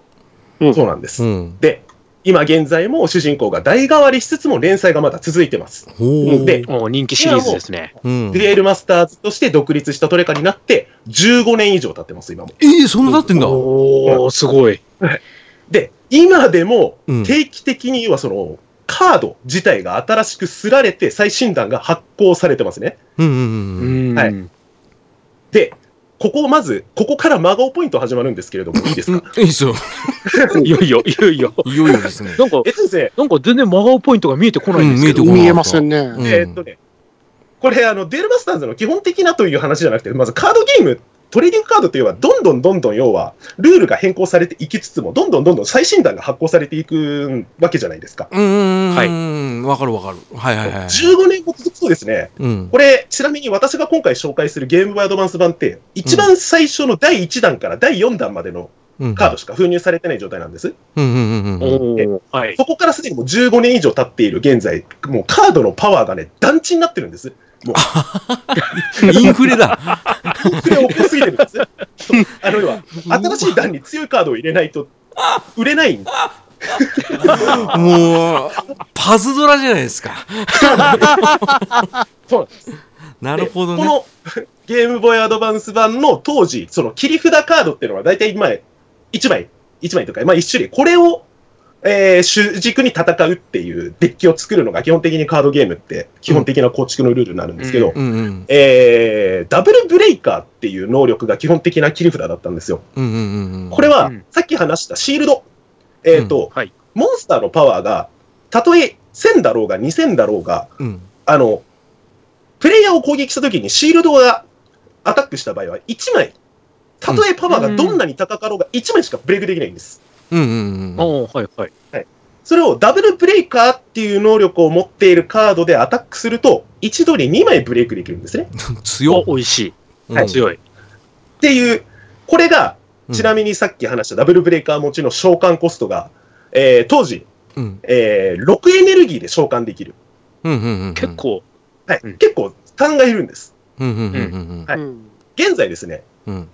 うんそうなんです。うんで、今現在も主人公が代替わりしつつも連載がまだ続いてます。ほうでお人気シリーズですね。うんデュエルマスターズとして独立したトレカになって15年以上経ってます、今も。えー、そんななってんだおー、すごい。で、今でもうん定期的にはその、カード自体が新しくすられて最新弾が発行されてますね。うんうんううんん。はいで、ここまず、ここから真顔ポイント始まるんですけれども、いいですうんか？いいです よ いよいよ、いよいよ。いよいよですねなんか、えっとね、なんか全然真顔ポイントが見えてこないんですけど。うん見見えませんね。うんえーっとね、これ、あの、デールマスターズの基本的なという話じゃなくて、まずカードゲーム、トレーディングカードというのは、どんどんどんどん要は、ルールが変更されていきつつも、どんどんどんどん最新弾が発行されていくわけじゃないですか。うんわかるわかるはいはいはい15年も続くとですね、うんこれ、ちなみに私が今回紹介するゲームアドバンス版って、一番最初の第1弾から第4弾までのうんカードしか封入されてない状態なんです。うんうんうんうんおーはい。そこからすでにもう15年以上経っている現在、もうカードのパワーがね、団地になってるんです。インフレだそれ起こすぎてるんです。あは、新しい弾に強いカードを入れないと、売れないんです。もうパズドラじゃないですか そうなんです。なるほどねこのゲームボーイアドバンス版の当時、その切り札カードっていうのは大体今、1枚、1枚とか、まあ1種類、これを、えー主軸に戦うっていうデッキを作るのが基本的にカードゲームって基本的な構築のルールになるんですけど、うんうんうんえーダブルブレイカーっていう能力が基本的な切り札だったんですよ。うんうんうんうんこれはうん、さっき話したシールド。えっ、と、はい。モンスターのパワーが、たとえ1000だろうが2000だろうが、うんあの、プレイヤーを攻撃したときにシールドがアタックした場合は1枚、たとえパワーがどんなに高かろうが1枚しかブレイクできないんです。うんうんうんおーはいはい。それをダブルブレイカーっていう能力を持っているカードでアタックすると、一度に2枚ブレイクできるんですね。強っお、美味しい。うん強い。っていう、これが、うんちなみにさっき話したダブルブレイカー持ちの召喚コストが、えー当時、うんえー6エネルギーで召喚できる。うんうんうんうん結構、はい。うん結構、負担がいるんです。うんうんうんうんはいうん現在ですね、うんうん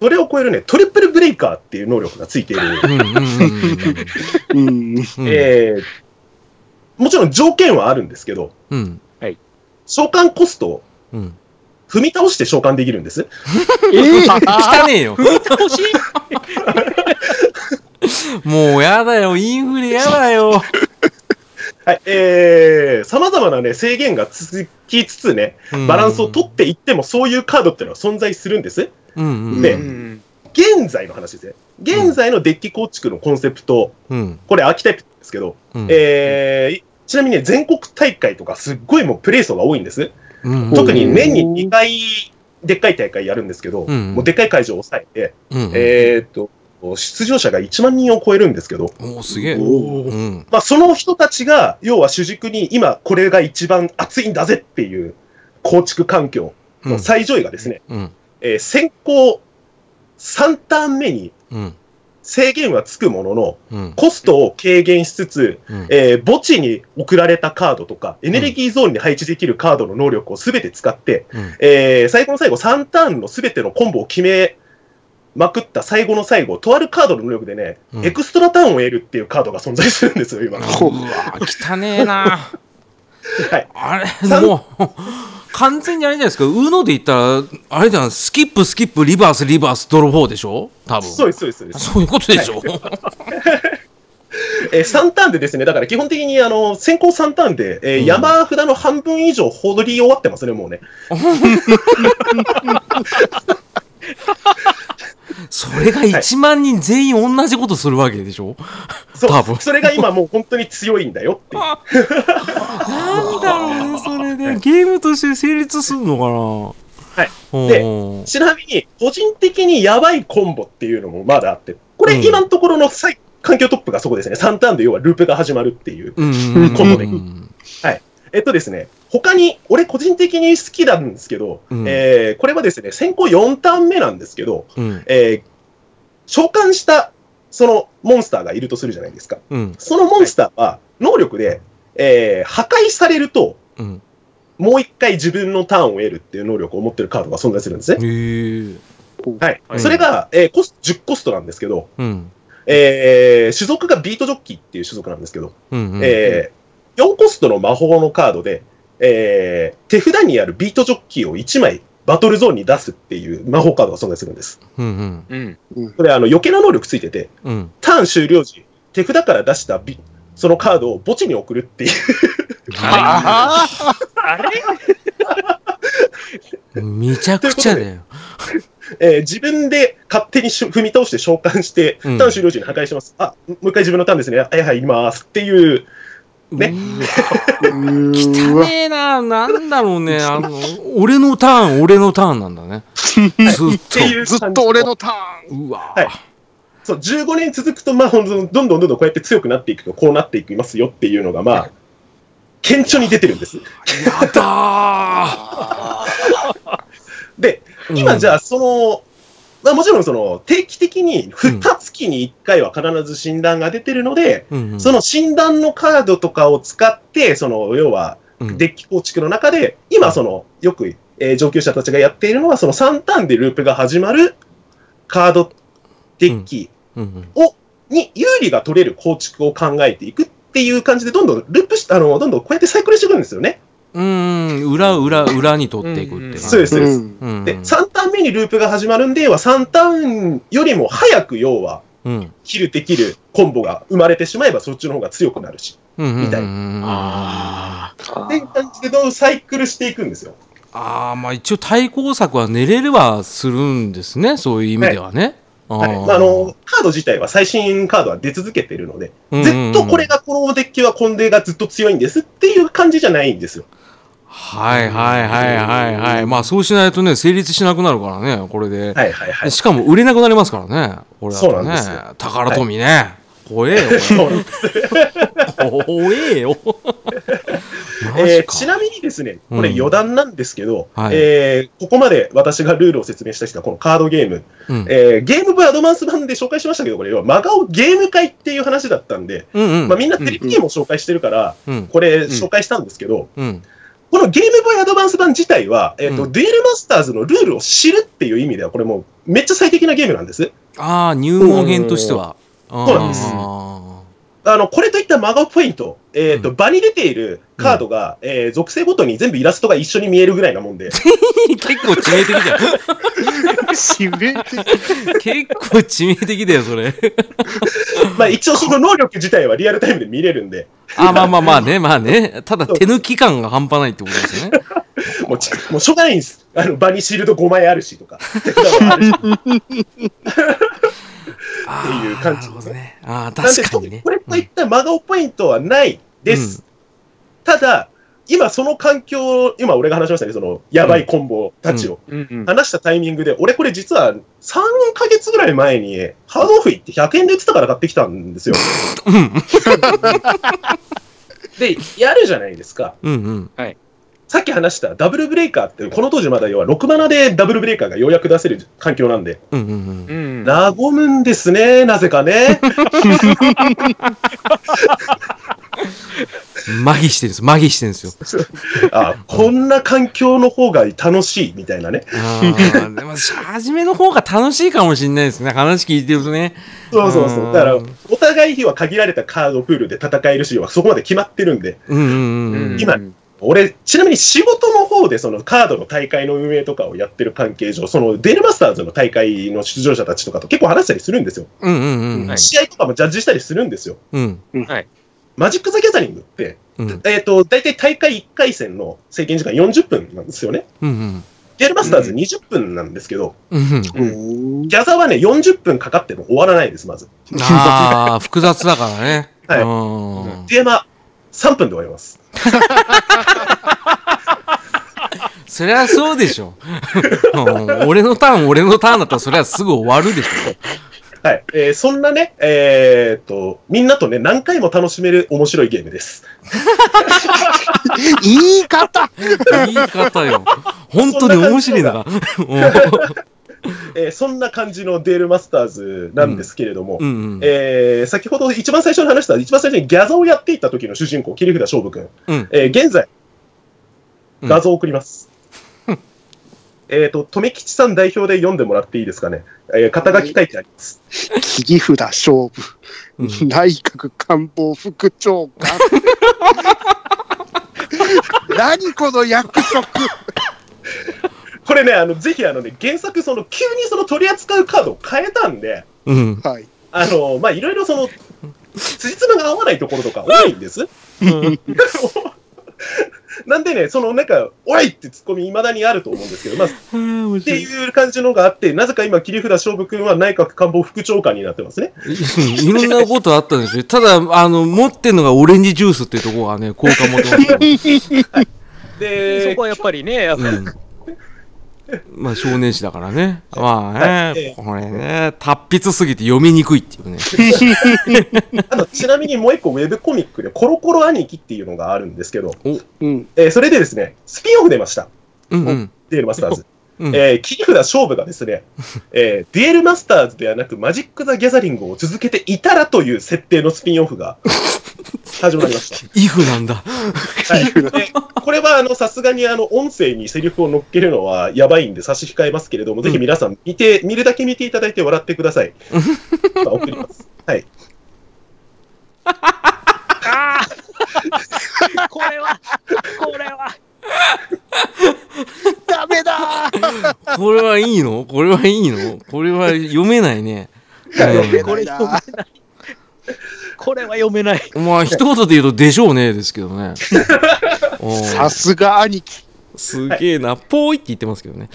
それを超えるね、トリプルブレイカーっていう能力がついている。もちろん条件はあるんですけど、うん。召喚コストをうん。踏み倒して召喚できるんです。えー、汚ねえよ。欲し？い もうやだよ。インフレやだよはい。えー、様々なね、制限が続きつつね、バランスを取っていっても、そういうカードっていうのは存在するんです。うんうんでうん現在の話ですね。現在のデッキ構築のコンセプト、うん。これアーキタイプですけど、うん。えー、ちなみにね、全国大会とかすっごいもうプレイ層が多いんです。うん特に年に2回、でっかい大会やるんですけど、うんもうでっかい会場を抑えて、うん。えーっと、出場者が1万人を超えるんですけど、おおすげえ。うん。まあ、その人たちが、要は主軸に今これが一番熱いんだぜっていう構築環境の最上位がですね、うん。えー先行3ターン目にうん。制限はつくものの、うん。コストを軽減しつつ、うん。えー墓地に送られたカードとか、エネルギーゾーンに配置できるカードの能力をすべて使って、うん。えー最後の最後3ターンのすべてのコンボを決めまくった最後の最後、とあるカードの能力でね、うん。エクストラターンを得るっていうカードが存在するんですよ、今。うわ汚ねえな。はい。あれもう完全にあれじゃないですか。UNO で言ったらあれじゃん。スキップスキップリバースリバースドロー4でしょ？多分。そうです、そうです。そうです。そういうことでしょ、えー3ターンでですね、だから基本的にあの先行3ターンで、えーうん。山札の半分以上放り終わってますね、もうね。それが1万人全員同じことするわけでしょ？そう。多分。それが今もう本当に強いんだよっていう。なんだろうねそれで。ゲームとして成立するのはい。ほうでちなみに、個人的にやばいコンボっていうのもまだあって、これうん今のところの最環境トップがそこですね。3ターンで要はループが始まるっていう。うん。うん。うん。コンボでうんえっとですね、他に、俺個人的に好きなんですけど、うん。えーこれはですね、先行4ターン目なんですけど、うん。えー召喚したそのモンスターがいるとするじゃないですか。うん。そのモンスターは能力で、えー破壊されると、うん。もう一回自分のターンを得るっていう能力を持ってるカードが存在するんですね。はい。うんそれが、えーコスト10コストなんですけど、うん。えー種族がビートジョッキーっていう種族なんですけど、うんうん。えー4コストの魔法のカードで、えー手札にあるビートジョッキーを1枚バトルゾーンに出すっていう魔法カードが存在するんです。うんうんうん。これ、あの、余計な能力ついてて、うんターン終了時、手札から出したビそのカードを墓地に送るっていう。ああれ？めちゃくちゃだよえー自分で勝手にし踏み倒して召喚して、タうんーン終了時に破壊します。あ、もう一回自分のターンですね。はいはい、行きます。っていう、ね。汚ねえな。なんだろうね。あの俺のターン俺のターンなんだね。ずっっていうずっと俺のターン。とうわ。はい。そう、15年続くと、まあ、ほんとどんどんどんどんこうやって強くなっていくと、こうなっていきますよっていうのが、まあ、顕著に出てるんです。やだ で、ー今じゃあ、その、まあもちろんその、定期的に2月に1回は必ず診断が出てるので、うんうん。その診断のカードとかを使って、その、要は、うん。デッキ構築の中で、今その、よく、えー上級者たちがやっているのは、その3ターンでループが始まるカードデッキうん。うんに有利が取れる構築を考えていくっていう感じで、どんどんループし、あの、どんどんこうやってサイクルしていくんですよね。うん裏裏裏に取っていくって感じそうです、そうです。んうんで、3ターン目にループが始まるんで、は3ターンよりも早く、要は、うんキルできるコンボが生まれてしまえば、そっちの方が強くなるし。うんみたいあっていう感じで、どんどんサイクルしていくんですよ。ああまあ一応対抗策は練れればするんですねそういう意味ではね、はい。まあ、あの、カード自体は最新カードは出続けてるので、うんずっとこれが、このデッキはコンデがずっと強いんですっていう感じじゃないんですよ。はいはいはいはいはい。まあそうしないとね成立しなくなるからねこれで、はいはいはい。しかも売れなくなりますからねこれだとね。そうなんですよ。宝富ね、怖えよ怖えよ。マ えーちなみにですね、これうん余談なんですけど、はい。えーここまで私がルールを説明したしたこのカードゲーム、うん。えーゲームボーイアドバンス版で紹介しましたけど、これ要は真顔ゲーム会っていう話だったんで、うんうん。まあ、みんなテレビゲームを紹介してるから、うん。これ紹介したんですけど、うんこのゲームボーイアドバンス版自体は、えっ、と、うん。デュエルマスターズのルールを知るっていう意味では、これもうめっちゃ最適なゲームなんです。ああ入門編としては。そうなんです。ああの、これといった真顔ポイント、えっ、と、場に出ているカードが、えー属性ごとに全部イラストが一緒に見えるぐらいなもんで、ー 結構致命的だよ致命的。結構致命的だよそれ。まあ一応その能力自体はリアルタイムで見れるんで、あまあまあまあね まあね。ただ手抜き感が半端ないってことですよね。もうち、もうしょうがないんです。あの、場にシールド5枚あるしとか。っていう感じなるほどね。ああ確かにね。これといった真顔ポイントはないです。ただ、今その環境、今俺が話しましたね、そのやばいコンボたちを。話したタイミングで、俺これ実は3ヶ月ぐらい前にハードオフ行って100円で売ってたから買ってきたんですよ。うん で、やるじゃないですか。うんうんさっき話したダブルブレイカーって、この当時まだ要は6マナでダブルブレイカーがようやく出せる環境なんで、うんうんうん。うん。和むんですね、なぜかね。麻痺してるんです麻痺してるんですよ。あこんな環境の方が楽しいみたいなね。ああでも初めの方が楽しいかもしれないですね。話聞いてるとね。そうそうそう。う。んだから、お互いは限られたカードプールで戦えるし、そこまで決まってるんで、うんうんうんうん。今俺、ちなみに仕事の方でそのカードの大会の運営とかをやってる関係上、そのデールマスターズの大会の出場者たちとかと結構話したりするんですよ。うんうんうん。はい。試合とかもジャッジしたりするんですよ。うん。マジック・ザ・ギャザリングって、うん。えっ、と、大体大会1回戦の制限時間40分なんですよね。うんうん。デールマスターズうん20分なんですけど、うんうん。ギャザはね、40分かかっても終わらないです、まず。ああ複雑だからね。はい。うん。テーマ3分で終わります。そりゃそうでしょ。う ん俺のターン、俺のターンだったらそりゃすぐ終わるでしはい。えーそんなね、えーっと、みんなとね、何回も楽しめる面白いゲームです。言い方ょ。言い方よ。本当に面白いんだから。えーそんな感じのデールマスターズなんですけれども、うんうん。えー先ほど一番最初に話した、一番最初にギャザをやっていた時の主人公、切札勝負君。うんえー現在、うん画像を送ります。えっと、留吉さん代表で読んでもらっていいですかね。えー肩書き書いてあります。切り札勝負。うん内閣官房副長官。何この役職これね、あの、ぜひあのね、原作、その、急にその取り扱うカードを変えたんで、うん。はい。あの、まあ、いろいろその、辻褄が合わないところとか多いんです。うんなんでね、その、なんか、おいってツッコミ未だにあると思うんですけど、まあ、っていう感じのがあって、なぜか今、切り札勝負君は内閣官房副長官になってますね。いろんなことあったんですよ。ただ、あの、持ってんのがオレンジジュースっていうところがね、効果持ってますよ で、そこはやっぱりね、やっぱうん。まあ、少年誌だからね。まあはいね、これね、達筆すぎて読みにくいっていうね。あと、ちなみにもう一個ウェブコミックで、コロコロ兄貴っていうのがあるんですけど、うん。えーそれでですね、スピンオフ出ました。うんうん。デュエルマスターズ。うんえー切り札勝負がですね、えーデュエルマスターズではなくマジック・ザ・ギャザリングを続けていたらという設定のスピンオフが 始まりました。イフなんだ。はい、でこれはあのさすがにあの音声にセリフを乗っけるのはやばいんで差し控えますけれども、ぜひ皆さん見て、見るだけ見ていただいて笑ってください。まあ送ります。はい。これは、これは、ダメだーこれはいいの？これはいいの？これは読めないね。読めこれない読めなない。これは読めない。うんまあ、一言で言うと、でしょうね、ですけどね。うんさすが兄貴。すげえな、ぽーいって言ってますけどね。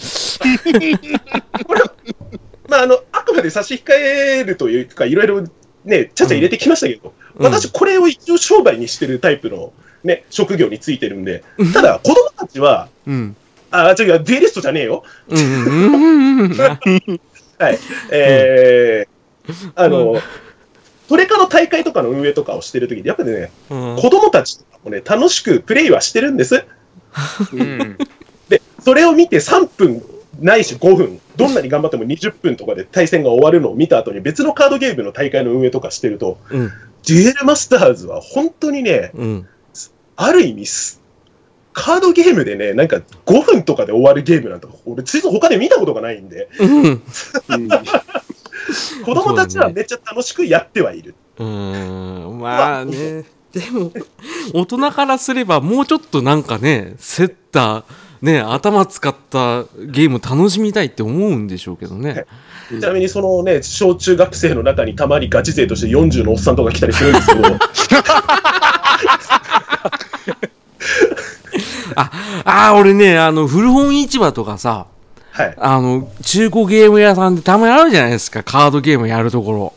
まあ、あの、あくまで差し控えるというか、いろいろね、ちゃちゃ入れてきましたけど、うん私、これを一応商売にしてるタイプのね、職業についてるんで、ただ、子供たちは、うん。あ、違う、デュエリストじゃねえよ。はい。えー、あの、トレカの大会とかの運営とかをしてるときに、やっぱりね、うん子供たちとかもね、楽しくプレイはしてるんです。うん。で、それを見て3分ないし5分、どんなに頑張っても20分とかで対戦が終わるのを見た後に別のカードゲームの大会の運営とかしてると、うん。デュエルマスターズは本当にね、うん。ある意味す、カードゲームでね、なんか5分とかで終わるゲームなんて、俺、つい他で見たことがないんで、子供たちはめっちゃ楽しくやってはいる。うん。まあね。でも、大人からすれば、もうちょっとなんかね、セッター、ね、頭使ったゲーム楽しみたいって思うんでしょうけどね。ちなみにそのね、小中学生の中にたまにガチ勢として40のおっさんとか来たりするんですけど、ああ、俺ね、あの、古本市場とかさ、はい、あの、中古ゲーム屋さんでたまにあるじゃないですか、カードゲームやるところ。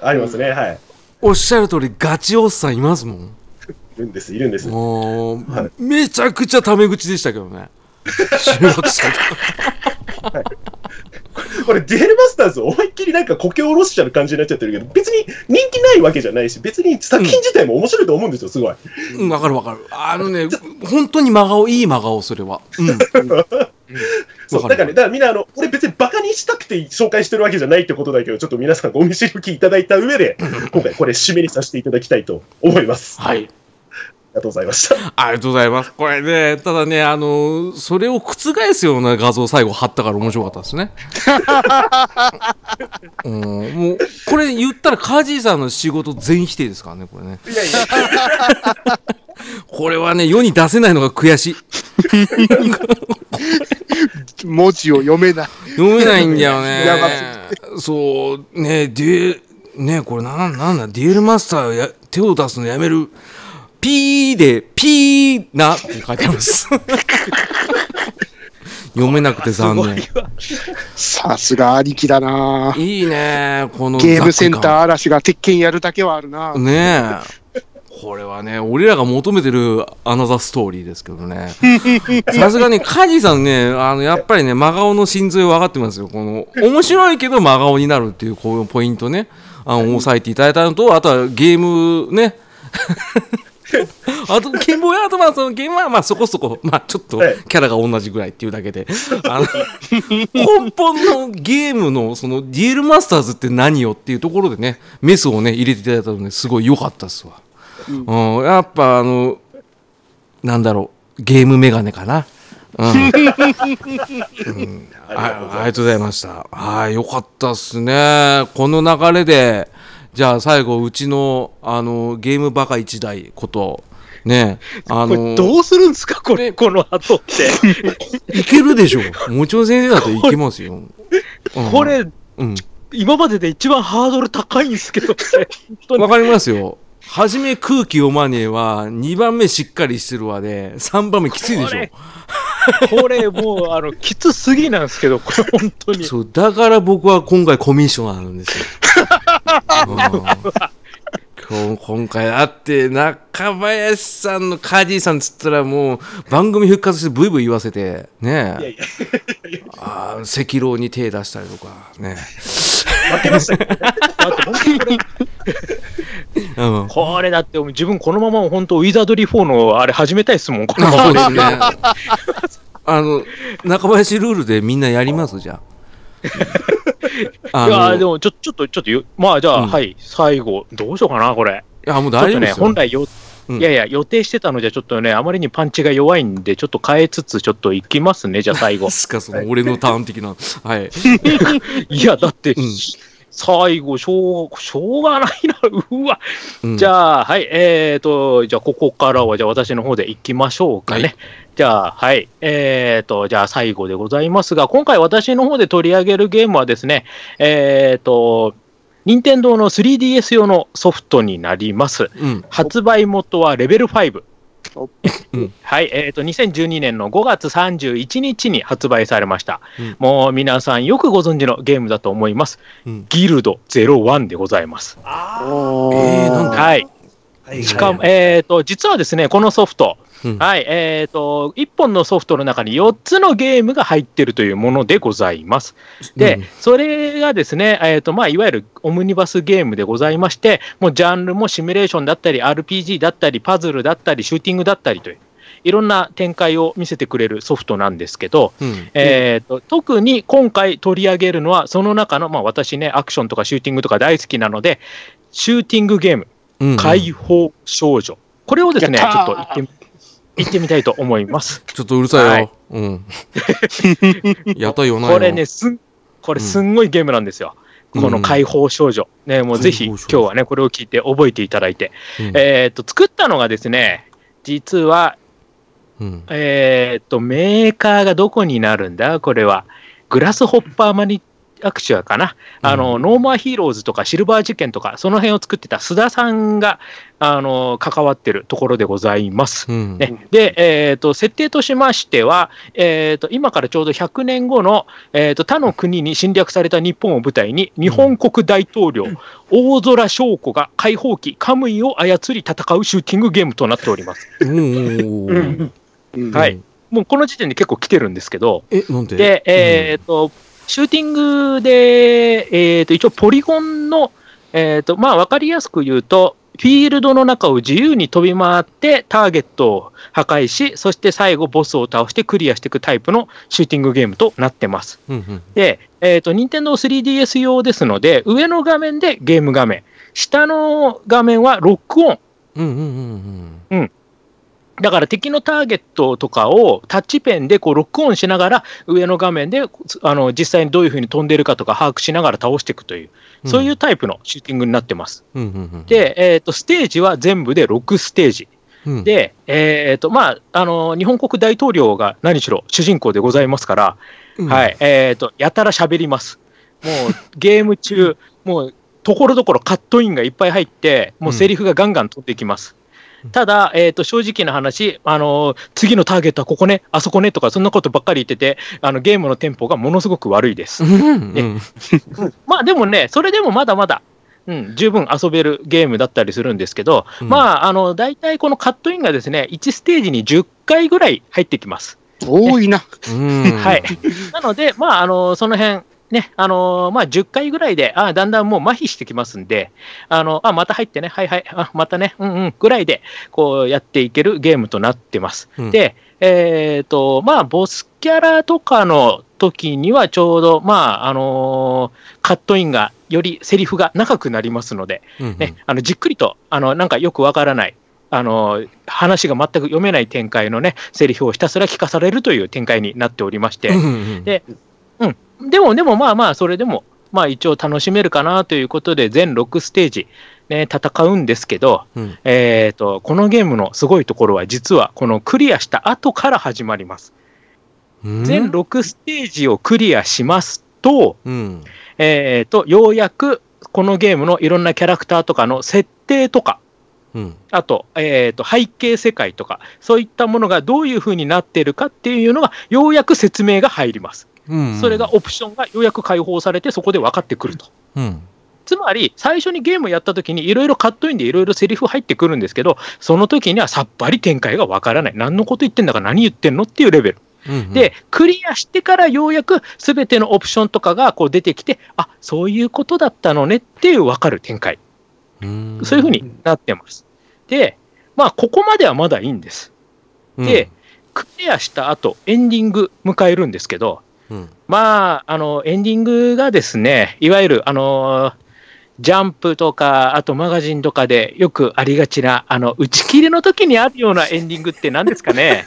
ありますね、はい。おっしゃる通り、ガチおっさんいますもん。いるんです、いるんです。もう、はいめちゃくちゃタメ口でしたけどね。中学生とか。これ、デュエルマスターズ思いっきりなんか故郷おろしちゃう感じになっちゃってるけど、別に人気ないわけじじゃないし、別に作品自体も面白いと思うんですよ、すごい。うんわかるわかる。あのね、本当に真顔、いい真顔、それは。うん。そう、だからね、だからみんな、あの、俺別にバカにしたくて紹介してるわけじゃないってことだけど、ちょっと皆さんご見知りおきいただいた上で、今回これ締めにさせていただきたいと思います。はい。がとうございました。ありがとうございます。これね、ただね、あのそれを覆すような画像を最後貼ったから面白かったですね。うん、もう、これ言ったらカジーさんの仕事全否定ですからね、これね。いやいや、これはね、世に出せないのが悔しい。文字を読めない。読めないんだよね。そう、ね、デュエ、ね、これなん、なんだ、デュエルマスターや手を出すのやめる。ピーで、ピーなって書いてあります。読めなくて残念。さすが兄貴だないいね、このゲームセンターー。嵐が鉄拳やるだけはあるな。ねえ。これはね、俺らが求めてるアナザーストーリーですけどね。さすがに、カジさんね、あの、やっぱりね、真顔の心臓分かってますよ。この、面白いけど真顔になるっていう、こういうポイントね、あの、押さえていただいたのと、あとはゲームね、あと、ゲームボーイアドバンスのゲームは、まあそこそこ、まあちょっとはいキャラが同じぐらいっていうだけで、あの、根本のゲームの、その、デュエルマスターズって何よっていうところでね、メスをね、入れていただいたので、すごい良かったっすわ。うん、やっぱあの、なんだろう、ゲームメガネかな。うん、うんあありがとうございました。はい、よかったっすね。この流れで、じゃあ最後、うちの、あの、ゲームバカ一台こと、ね、あこれの、どうするんですか？これ、この後って。いけるでしょ。もちろん先生だといけますよ。うんこ、れ、うん。今までで一番ハードル高いんですけど、わかりますよ。はじめ空気読まねえは、2番目しっかりしてるわで、3番目きついでしょこれ。これもう、あの、きつすぎなんですけど、これ本当に。そう、だから僕は今回コミッショナーなんですよ。うん、こ今回だって中林さんのカジーさんっつったらもう番組復活してブイブイ言わせてねえ。あー赤狼に手出したりとか。ね負けましたけ？どね。だって本当にこれ、うん。これ。だって自分このまま本当ウィザードリー4のあれ始めたいですもん、このまま。ね。あの中林ルールでみんなやります？じゃああいやのでもちょちょっと、ちょっとよ、まあじゃあ、うん。はい、最後、どうしようかな、これ。いやもう大丈夫ですよ、本来よ、うん。いやいや、予定してたのじゃ、ちょっとね、あまりにパンチが弱いんで、ちょっと変えつつ、ちょっと行きますね、じゃあ最後。で。すかその俺のターン的な。はい、いや、だって、うん最後、しょう、しょうがないな、うわ。うんじゃあ、はい、えーと、じゃあ、ここからは、じゃあ、私の方で行きましょうかね。はいじゃあ、はい、えーと、じゃあ、最後でございますが、今回私の方で取り上げるゲームはですね、えーと、任天堂の 3DS 用のソフトになります。うん発売元はレベル5お。うんはい、えっ、と、2012年の5月31日に発売されました。うんもう皆さんよくご存知のゲームだと思います。うんギルド01でございます。あえーなんではい。あ。しかも、えっ、と、実はですね、このソフト、うん。はい、えっ、と、1本のソフトの中に4つのゲームが入ってるというものでございます。で、うん。それがですね、えーとまあ、いわゆるオムニバスゲームでございまして、もうジャンルもシミュレーションだったり、RPG だったり、パズルだったり、シューティングだったりという、いろんな展開を見せてくれるソフトなんですけど、うん。えーと特に今回取り上げるのは、その中の、まあ、私ね、アクションとかシューティングとか大好きなので、シューティングゲーム、うん。うん解放少女。これをですね、ちょっと言ってみ言ってみたいと思います。ちょっとうるさいよ。はいうん。やったよなよ。これね、すん、これすんごいゲームなんですよ。うんこの解放少女。ね、もうぜひ今日はね、これを聞いて覚えていただいて。うんえーっと、作ったのがですね、実は、うん。えーっと、メーカーがどこになるんだ？これは。グラスホッパーマニアクチュアかな。あの、うノーモアヒーローズとかシルバー事件とか、その辺を作ってた須田さんが、あの、関わってるところでございます。うん。ね、で、えー、と設定としましては、えー、と今からちょうど100年後の、えー、と他の国に侵略された日本を舞台に、日本国大統領、大空翔子が解放機、カムイを操り戦うシューティングゲームとなっております。はい。もうこの時点で結構来てるんですけど、え、なんで？で、えーとシューティングで、えー、と一応、ポリゴンの、えーとまあ、分かりやすく言うと、フィールドの中を自由に飛び回ってターゲットを破壊し、そして最後、ボスを倒してクリアしていくタイプのシューティングゲームとなってます。うんうんで、えー、と任天堂 3DS 用ですので、上の画面でゲーム画面、下の画面はロックオン。うんうんうんうんだから敵のターゲットとかをタッチペンでこうロックオンしながら、上の画面であの実際にどういうふうに飛んでるかとか把握しながら倒していくという、うん。そういうタイプのシューティングになってます。で、えー、とステージは全部で6ステージ。うん、で、えーとまあ、あの日本国大統領が何しろ主人公でございますから、うんはいえー、とやたら喋ります。もう ゲーム中、もうところどころカットインがいっぱい入って、もうセリフがガンガン飛んできます。うんただ、えー、と正直な話、あの次のターゲットはここね、あそこねとか、そんなことばっかり言ってて、あのゲームのテンポがものすごく悪いですう。んうん まあでもね、それでもまだまだ、うん、十分遊べるゲームだったりするんですけど、うんまあ、あの、大体このカットインがですね、1ステージに10回ぐらい入ってきます。多いな。うん。はい。なので、まあ、あの、その辺、ね、あのまあ、10回ぐらいで、あだんだんもう麻痺してきますんで、あのあまた入ってね、はいはい、あまたね、うんうん、ぐらいで、こうやっていけるゲームとなってます。うん。で、えっ、と、まあ、ボスキャラとかの時にはちょうど、まあ、あのカットインが、よりセリフが長くなりますので、うんね、あのじっくりと、あのなんかよくわからない、あの話が全く読めない展開のね、セリフをひたすら聞かされるという展開になっておりまして、うんうん。ででも、でもまあまあ、それでも、まあ一応楽しめるかなということで、全6ステージ、ね、戦うんですけど、うんえーと、このゲームのすごいところは、実はこのクリアした後から始まります。うん全6ステージをクリアしますと、うんえーと、ようやくこのゲームのいろんなキャラクターとかの設定とか、うんあと,、えー、と背景世界とか、そういったものがどういうふうになっているかっていうのが、ようやく説明が入ります。うんそれがオプションがようやく解放されて、そこで分かってくると。うんつまり、最初にゲームやった時にいろいろカットインでいろいろセリフ入ってくるんですけど、その時にはさっぱり展開が分からない。何のこと言ってんだか何言ってんのっていうレベル。うんで、クリアしてからようやく全てのオプションとかがこう出てきて、あそういうことだったのねっていう分かる展開。うんそういうふうになってます。で、まあ、ここまではまだいいんです。で、クリアした後、エンディング迎えるんですけど、うんまあ、あの、エンディングがですね、いわゆる、あの、ジャンプとか、あとマガジンとかでよくありがちな、あの、打ち切りの時にあるようなエンディングって何ですかね？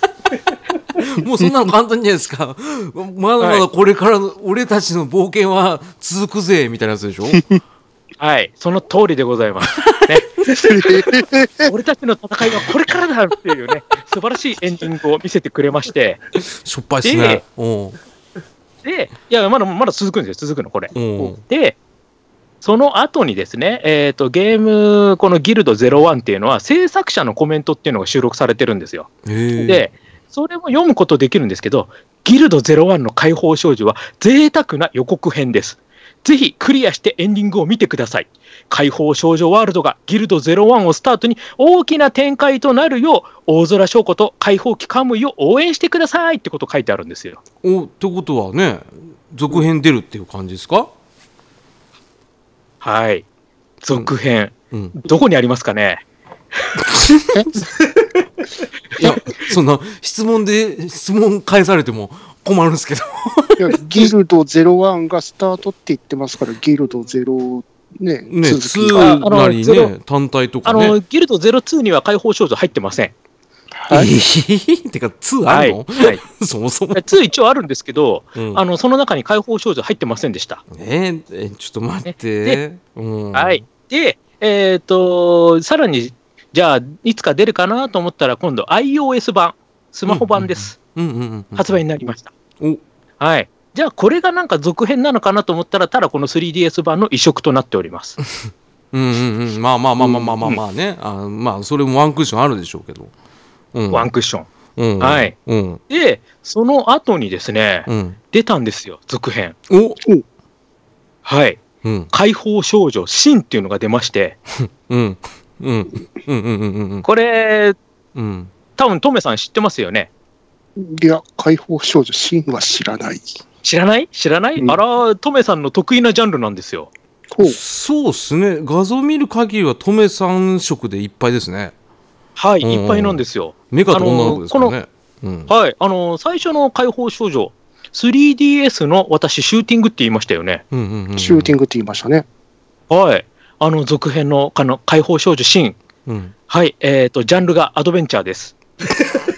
もうそんなの簡単じゃないですか。まだまだこれからの俺たちの冒険は続くぜみたいなやつでしょ？はい、その通りでございます。ね、俺たちの戦いはこれからだっていうね、素晴らしいエンディングを見せてくれまして、しょっぱいっすね。で、いや、まだまだ続くんですよ、続くの、これ。おうで、その後にですね、えーと、ゲーム、このギルド01っていうのは、制作者のコメントっていうのが収録されてるんですよ。で、それも読むことできるんですけど、ギルド01の解放少女は贅沢な予告編です。ぜひクリアしてエンディングを見てください。解放少女ワールドがギルド01をスタートに大きな展開となるよう、大空翔子と解放機カムイを応援してくださいってこと書いてあるんですよ。おってことはね続編出るっていう感じですか？はい。続編。うんどこにありますかね？いやそんな質問で質問返されても困るんですけどギルド01がスタートって言ってますから、ギルド0、ね、ね続きああ2のなりね単体とかあねの、ギルド02には解放少女入ってません。はい。えーてか2あはい。るの、はい、そもそも、2一応あるんですけど、うんあの、その中に解放少女入ってませんでした。えちょっと待って、でうん、はい。で、えっ、と、さらに、じゃあ、いつか出るかなと思ったら、今度 iOS 版、スマホ版です。うんうんうんうん発売になりました。お。はい。じゃあ、これがなんか続編なのかなと思ったら、ただこの 3DS 版の移植となっております。うんうんうん。まあまあまあまあまあまあまあね、あまあそれもワンクッションあるでしょうけど、うん、ワンクッション。うん、はい。うん。で、その後にですね、うん。出たんですよ、続編。お。はい。うん。解放少女、シンっていうのが出まして、う んうん。うん。うん。うん。うん。うん。これ、うん。多分トメさん知ってますよね。いや、解放少女、シンは知らない。知らない？知らない、うんあら、トメさんの得意なジャンルなんですよ。そうっすね画像見る限りはトメさん色でいっぱいですねはい、うんいっぱいなんですよ。メカと女の子ですからね、うんはい、あの、最初の解放少女、3DS の私、シューティングって言いましたよね。うんうんうんうんシューティングって言いましたね。はい。あの、続編の、あの、解放少女シーン。うんはい、えっ、と、ジャンルがアドベンチャーです。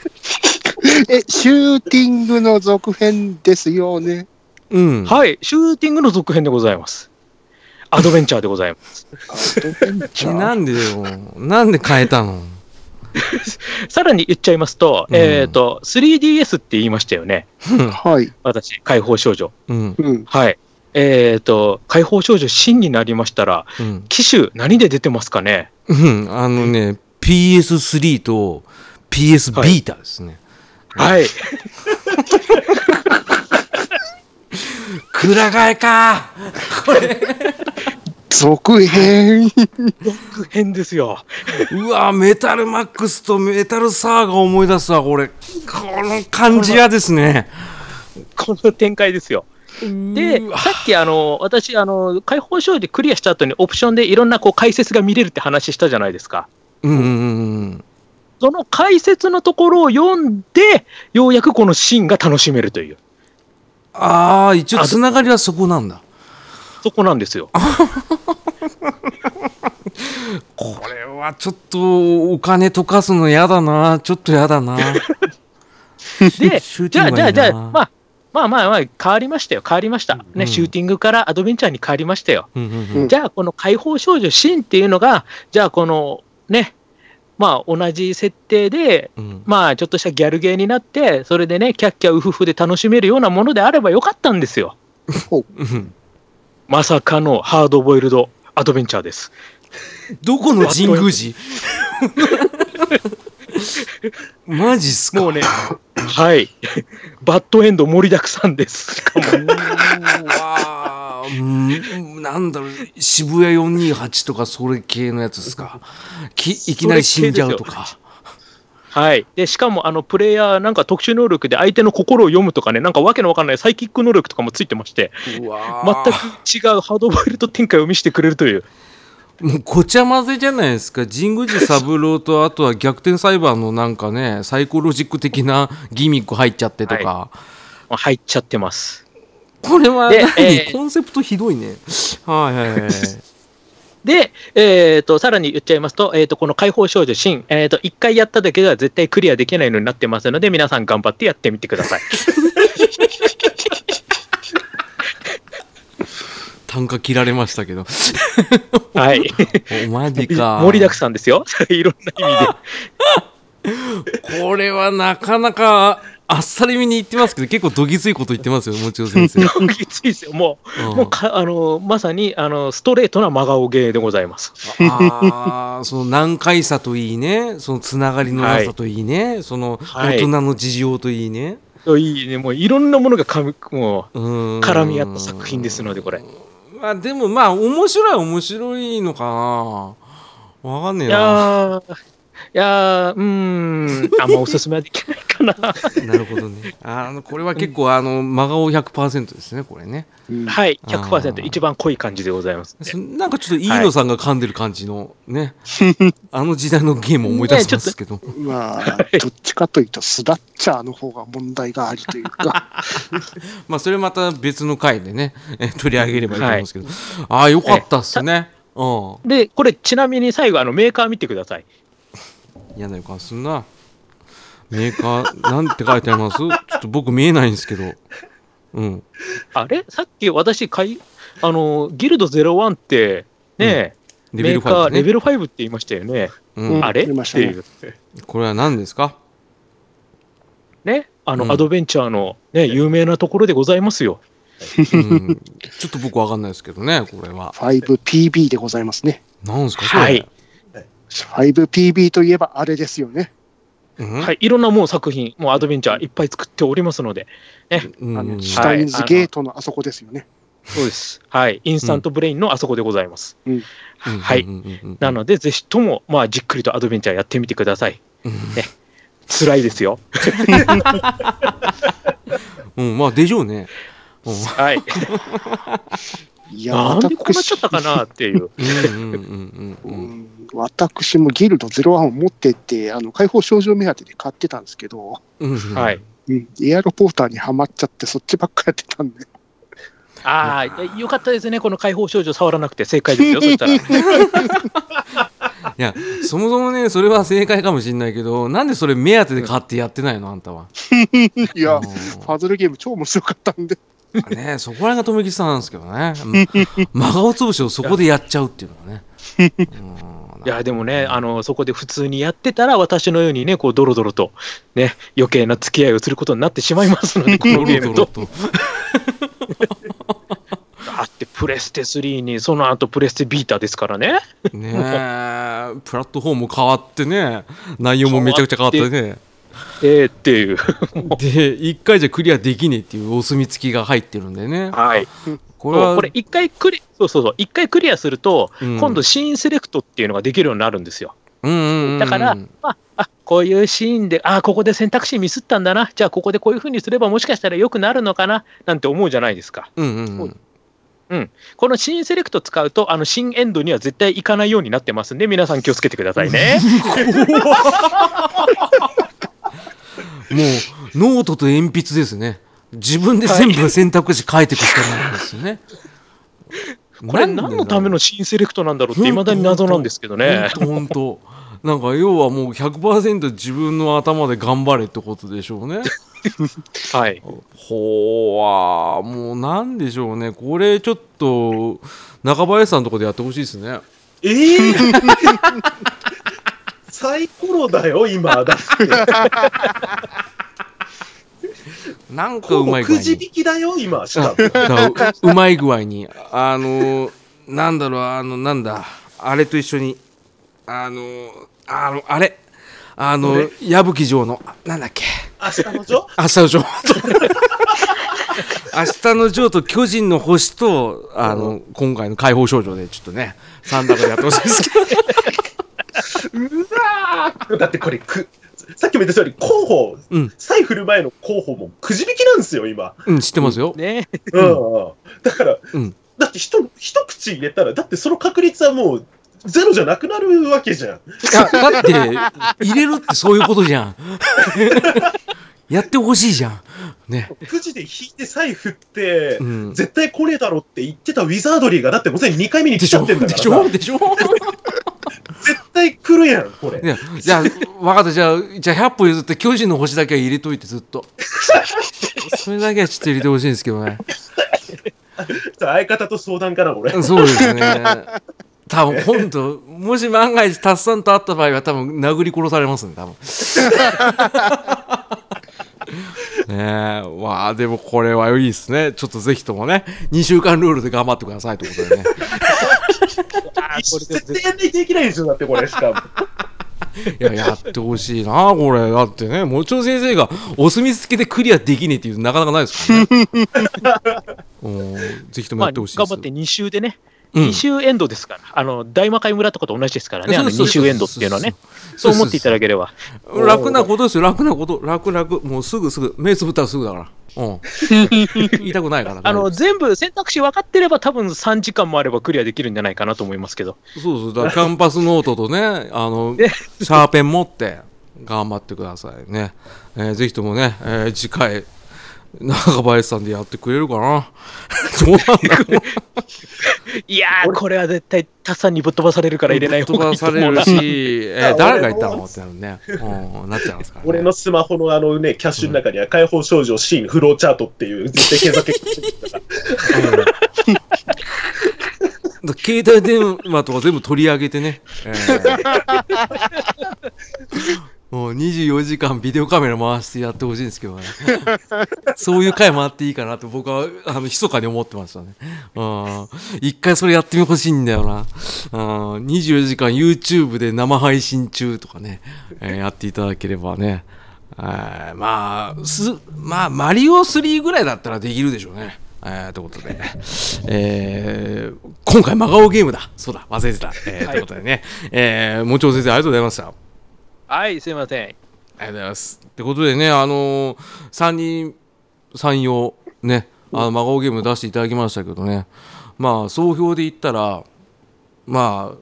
え、シューティングの続編ですよね。うんはい、シューティングの続編でございます。アドベンチャーでございます。アドベンチャー？なんでよなんで変えたの？さらに言っちゃいますと、うんえっ、と、3DS って言いましたよね。はい。私、解放少女。うんうん。はい。えっ、と、解放少女シンになりましたら、うん機種何で出てますかね？うんあのね PS3 と PS ビータですね、はい。くら替えか続編。続編ですよ。うわメタルマックスとメタルサーが思い出すわこれこの感じやですねこの展開ですよ。でさっきあの、私、あの、解放少女でクリアした後にオプションでいろんなこう解説が見れるって話したじゃないですか。うんうんうんその解説のところを読んで、ようやくこのシーンが楽しめるという、ああ一応つながりはそこなんだ。そこなんですよ。これはちょっとお金溶かすのやだな。ちょっとやだな。で、じゃあ、じゃあ、じゃあ、まあ、まあまあまあ、変わりましたよ、変わりました。うん。ね、シューティングからアドベンチャーに変わりましたよ。うんうんうん。じゃあ、この解放少女シーンっていうのが、じゃあ、このね、まあ、同じ設定で、うん。まあ、ちょっとしたギャルゲーになって、それでね、キャッキャウフフで楽しめるようなものであればよかったんですよ。う。ん。まさかのハードボイルドアドベンチャーです。どこの神宮寺？マジっすか？もうね、はい、バッドエンド盛りだくさんです。しかも、なんだろう渋谷428とかそれ系のやつですか？きいきなり死んじゃうとか。はい。で、しかも、あの、プレイヤー、なんか特殊能力で相手の心を読むとかね、なんかわけのわかんないサイキック能力とかもついてまして、全ー。く違うハードボイルド展開を見せてくれるという。もうごちゃ混ぜじゃないですか。神宮寺三郎とあとは逆転裁判のなんかねサイコロジック的なギミック入っちゃってとか、まあ入っちゃってます。これはで何、えー。コンセプトひどいね。はいはいはいはい。で、えー、とさらに言っちゃいますと、えー、とこの解放少女シーン、えー、と1回やっただけでは絶対クリアできないのになってますので、皆さん頑張ってやってみてください。単価切られましたけど。はい。おマジか。盛りだくさんですよ。いろんな意味 これはなかなかあっさりめに言ってますけど結構どぎついこと言ってますよもちろん先生、で。きついですよ。もう、うん。もうかあのまさにあのストレートな真顔芸でございます。あーその難解さといいね。そのつながりのなさといいね、そのはい。大人の事情といいね、いいね、もういろんなものがかみもううん。絡み合った作品ですので、これ。まあでもまあ面白いは面白いのかな。わかんねえなやー、うーん、あんまおすすめはできないかな。なるほどね。あのこれは結構あの真顔100%ですねこれね。うん。はい、あー。100%、一番濃い感じでございます、そなんかちょっと飯野さんが噛んでる感じのね、あの時代のゲームを思い出しますけど、まあ、どっちかというと、スラッチャーの方が問題がありというか、まあそれまた別の回でねえ取り上げればいいと思うんですけど、ああよかったっすね。うん。で、これ、ちなみに最後、あのメーカー見てください。嫌な予感すんな。メーカーなんて書いてあります？ちょっと僕見えないんですけど。うん。あれ？さっき私かい、あの、ギルド01って、ね、レベルメーカー、5ねレベル5って言いましたよね。うん。うんあれ、っていう。これは何ですか？ね、あの、うん。アドベンチャーの、ね、有名なところでございますよ。うん。ちょっと僕わかんないですけどねこれは。5PB でございますね。何ですかそれ？はい、5PB といえばあれですよね。うん？はい、いろんなもう作品、もうアドベンチャーいっぱい作っておりますので、うんあの、シュはタインズゲートのあそこですよね。そうです。はい、インスタントブレインのあそこでございます。うんはいなので、ぜひとも、まあ、じっくりとアドベンチャーやってみてください。うん辛いですよ。うんまあでしょうねうんはい。いや、なんでこうなっちゃ私ったかなっていう。うんうんうんうんううんん私もギルド01を持ってって、あの解放少女目当てで買ってたんですけど、うんはい。うん、エアロポーターにはまっちゃって、そっちばっかやってたんで、ああ、よかったですね。この解放少女触らなくて正解ですよ。そしたら。いやそもそもねそれは正解かもしれないけどなんでそれ目当てで買ってやってないのあんたは。いや、うんファズルゲーム超面白かったんで、ねそこら辺が留吉さんなんですけどね。真顔つぶしをそこでやっちゃうっていうのはね。うん。いや、でもね、あの、そこで普通にやってたら、私のようにね、こう、ドロドロと、ね、余計な付き合いをすることになってしまいますので、このゲームと。と。だって、プレステ3に、その後プレステビータですからね。ねえ。プラットフォーム変わってね。内容もめちゃくちゃ変わってねえーっていう。で、一回じゃクリアできねえっていうお墨付きが入ってるんでね。はい。これは、これ一回クリ、そうそうそう、一回クリアすると、うん今度シーンセレクトっていうのができるようになるんですよ。うんうんうんうんだから、まあ、あこういうシーンで、あここで選択肢ミスったんだな、じゃあここでこういうふうにすればもしかしたら良くなるのかな？なんて思うじゃないですか。うんうんうん。このシーンセレクト使うと、あの真エンドには絶対行かないようになってますんで、皆さん気をつけてくださいね。もう、ノートと鉛筆ですね。自分で全部選択肢書いていくしかないんですよね。これ何のためのシーンセレクトなんだろうって、いまだに謎なんですけどね。本当なんか要はもう100%自分の頭で頑張れってことでしょうね。はい。ほうわもうなんでしょうね。これちょっと中林さんのとこでやってほしいですね。ええサイコロだよ、今。だって。なんかうまい具合に。くじ引きだよ、今。しかも。だからううまい具合に。あのなんだろう、あの、なんだ、あれと一緒に、あのあの、あれ、あの矢吹城の、あなんだっけ。明日のジョ明日のジョー明日のジョーと巨人の星と、あの、今回の解放少女で、ちょっとね、三択でやってほしいですけど。だってこれく、さっきも言った通り、候補、うん再振る前の候補もくじ引きなんですよ、今。うん、知ってますよ。ね。うんうん。だから、うんだって一一口入れたら、だってその確率はもう、ゼロじゃなくなるわけじゃん。だって、入れるってそういうことじゃん。やってほしいじゃん。ね。くじで引いて再振って、うん。絶対来ねえだろって言ってたウィザードリーが、だってもうすでに2回目にでしょ来ちゃってんだでからさ、しょ？でしょ？絶対来るやん、これ。いや、じゃあ、分かった。じゃあ、じゃあ100歩譲って巨人の星だけは入れといて、ずっと。それだけはちょっと入れてほしいんですけどね。相方と相談かな、これ。そうですね。多分本当もし万が一タスさんと会った場合は多分殴り殺されますね多分 ね。えわあでもこれはいいですね。ちょっとぜひともね2週間ルールで頑張ってくださいということでね。絶対やんないといけないでしょ、だってこれ、しかも。いややってほしいなこれ。だってねもちろん先生がお墨付きでクリアできねえっていうなかなかないですからね。うんぜひともまあ、やってほしいです、頑張って2週でね、うん2週エンドですから、あの大魔界村とかと同じですからね、あの2そうそう。週エンドっていうのはね、そう思っていただければ。楽なことですよ、楽なこと、楽々、もうすぐすぐ、目つぶったらすぐだから。うん。言いたくないから。あの全部選択肢分かってれば、多分3時間もあればクリアできるんじゃないかなと思いますけど、夫そうそう、だからキャンパスノートとね、あの、ね。シャーペン持って、頑張ってくださいね。えーぜひともね、えー次回、中林さんでやってくれるかな？どうなんだろう？いやー、これは絶対、タさんにぶっ飛ばされるから入れない方がいいと思うな飛ばされる。し、えー誰が言ったの？ってなるね。うん、なっちゃいますから、ね。俺のスマホのあのね、キャッシュの中には解放少女シーンフローチャートっていう絶対検索結果携帯電話とか全部取り上げてね、えー もう24時間ビデオカメラ回してやってほしいんですけどね。そういう回もあっていいかなと僕はあの密かに思ってましたね。一回それやってみほしいんだよな。24時間 YouTube で生配信中とかね、えーやっていただければね。まあ、す、まあ、マリオ3ぐらいだったらできるでしょうね。えー、ということで、えー、今回、真顔ゲームだ。そうだ、忘れてた。えーということでね、えー、もちろん先生、ありがとうございました。あはい、すいません。りがとうございます。ってことでね、あのー、3人、3用、ね、あの、真顔ゲーム出していただきましたけどね、まあ、総評で言ったら、まあ、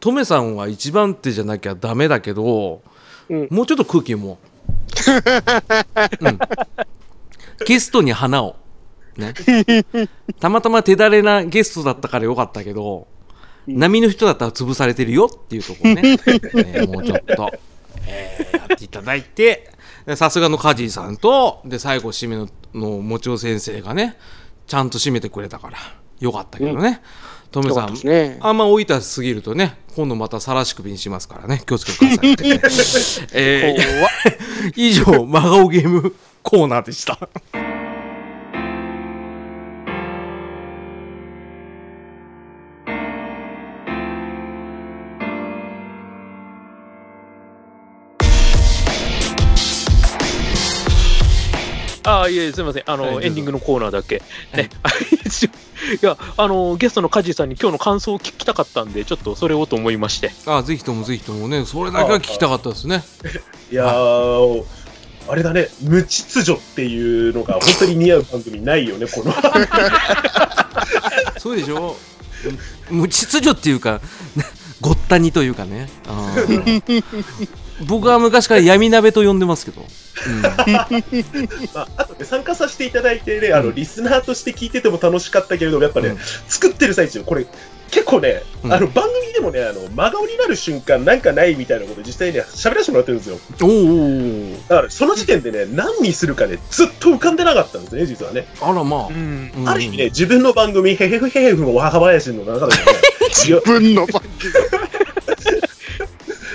トメさんは一番手じゃなきゃダメだけど、うん。もうちょっと空気も、う。ん、ゲストに花を、ね、たまたま手だれなゲストだったからよかったけど、波の人だったら潰されてるよっていうところね、えーもうちょっと、えーやっていただいて、でさすがのカジーさんと、で、最後締めの、のもちお先生がね、ちゃんと締めてくれたから、よかったけどね。トメさんね。あんま置いたすぎるとね、今度またさらし首にしますからね、気をつけてください。えー 以上、真顔ゲームコーナーでした。ああ、いえ、すみません。あの、はいエンディングのコーナーだけ。はいね。いや、あの、ゲストのカジさんに今日の感想を聞きたかったんで、ちょっとそれをと思いまして。あぜひともぜひともねそれだけは聞きたかったですねいやー、あれだね、無秩序っていうのが本当に似合う番組ないよね、この。そうでしょ？無秩序っていうか ごったにというかねあー僕は昔から闇鍋と呼んでますけど、うんまあ、あとね、参加させていただいてね、あの、うんリスナーとして聞いてても楽しかったけれども、やっぱね、うん作ってる最中、これ、結構ね、うんあの、番組でもね、あの、真顔になる瞬間なんかないみたいなこと実際ね、喋らせてもらってるんですよ。おーだから、その時点でね、何にするかね、ずっと浮かんでなかったんですね、実はね。あらまあ、ん。うんある意味ね、自分の番組、ヘヘフヘヘフの若林の中でもね、自分の番組。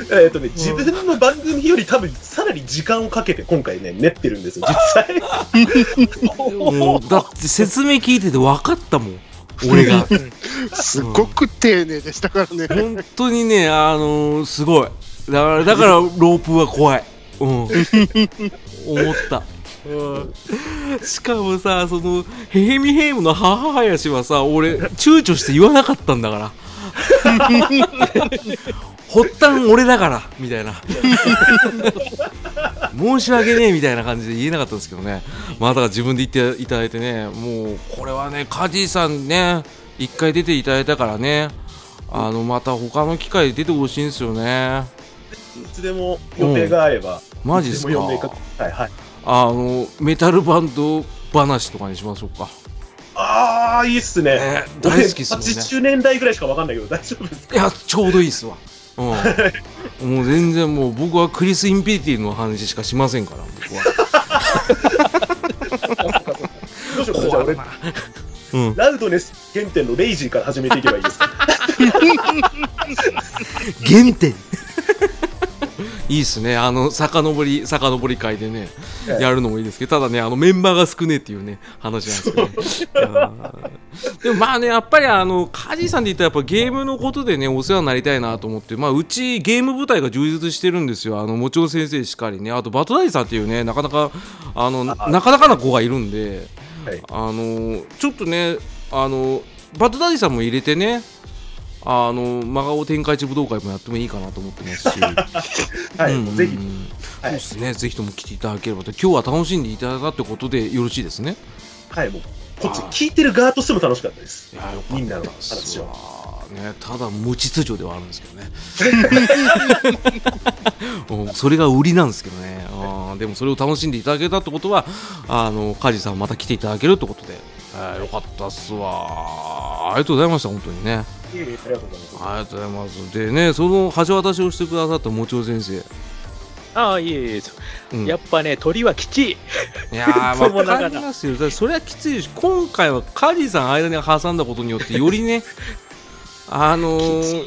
えっとね、自分の番組より多分さらに時間をかけて今回ね、練ってるんですよ、実際。も うだって説明聞いてて分かったもん俺が。すごく丁寧でしたからね。本当にねあのーすごい。だからだからロープは怖い。うん。思った。うんしかもさそのヘヘミヘイムの母林はさ俺躊躇して言わなかったんだから発端俺だからみたいな。申し訳ねえみたいな感じで言えなかったんですけどね。まあだから自分で言っていただいてね。もうこれはねカジさんね一回出ていただいたからね。あのまた他の機会で出てほしいんですよね。いつでも予定が合えば、マジっすか？いつでも呼んでいかはいはい。あのメタルバンド話とかにしましょうかあー、いいっすね。ね大好きっすもんね。80年代ぐらいしかわかんないけど、大丈夫ですか？いやちょうどいいっすわ。うん。もう全然もう僕はクリス・インピリティの話しかしませんから僕は。どうしようじゃうん。ラウドネス原点のレイジーから始めていけばいいですか？原点いいっすね。あの遡り遡り会でねええ。やるのもいいですけどただねあのメンバーが少ねえっていうね話なんですけど、ね、でもまあねやっぱりあのカジさんで言ったらやっぱゲームのことでねお世話になりたいなと思ってまあうちゲーム部隊が充実してるんですよ。あのもちろん先生しかりね。あとバトダイさんっていうねなかなかあのななかなかな子がいるんではい。あのちょっとねあのバトダディさんも入れてねあの真顔天下一武道会もやってもいいかなと思ってますし、はい、ぜひ。そうですね。ぜひとも来ていただければと今日は楽しんでいただいたってことでよろしいですね。はい、もう、こっち聞いてる側としても楽しかったです。いやよかみんなの話は。わねただ無秩序ではあるんですけどね。うんそれが売りなんですけどね。うんでもそれを楽しんでいただけたってことはあの梶さんまた来ていただけるってことで、えーよかったっすわ。ありがとうございました本当にね。ありがとうございます。ありがとうございます。でねその橋渡しをしてくださったもちお先生、ああ、いえいえ、う。ん。やっぱね、鳥はきちい。いやー そうもわなかりますよ。それはきついし今回はカジさん間に挟んだことによってよりね あのき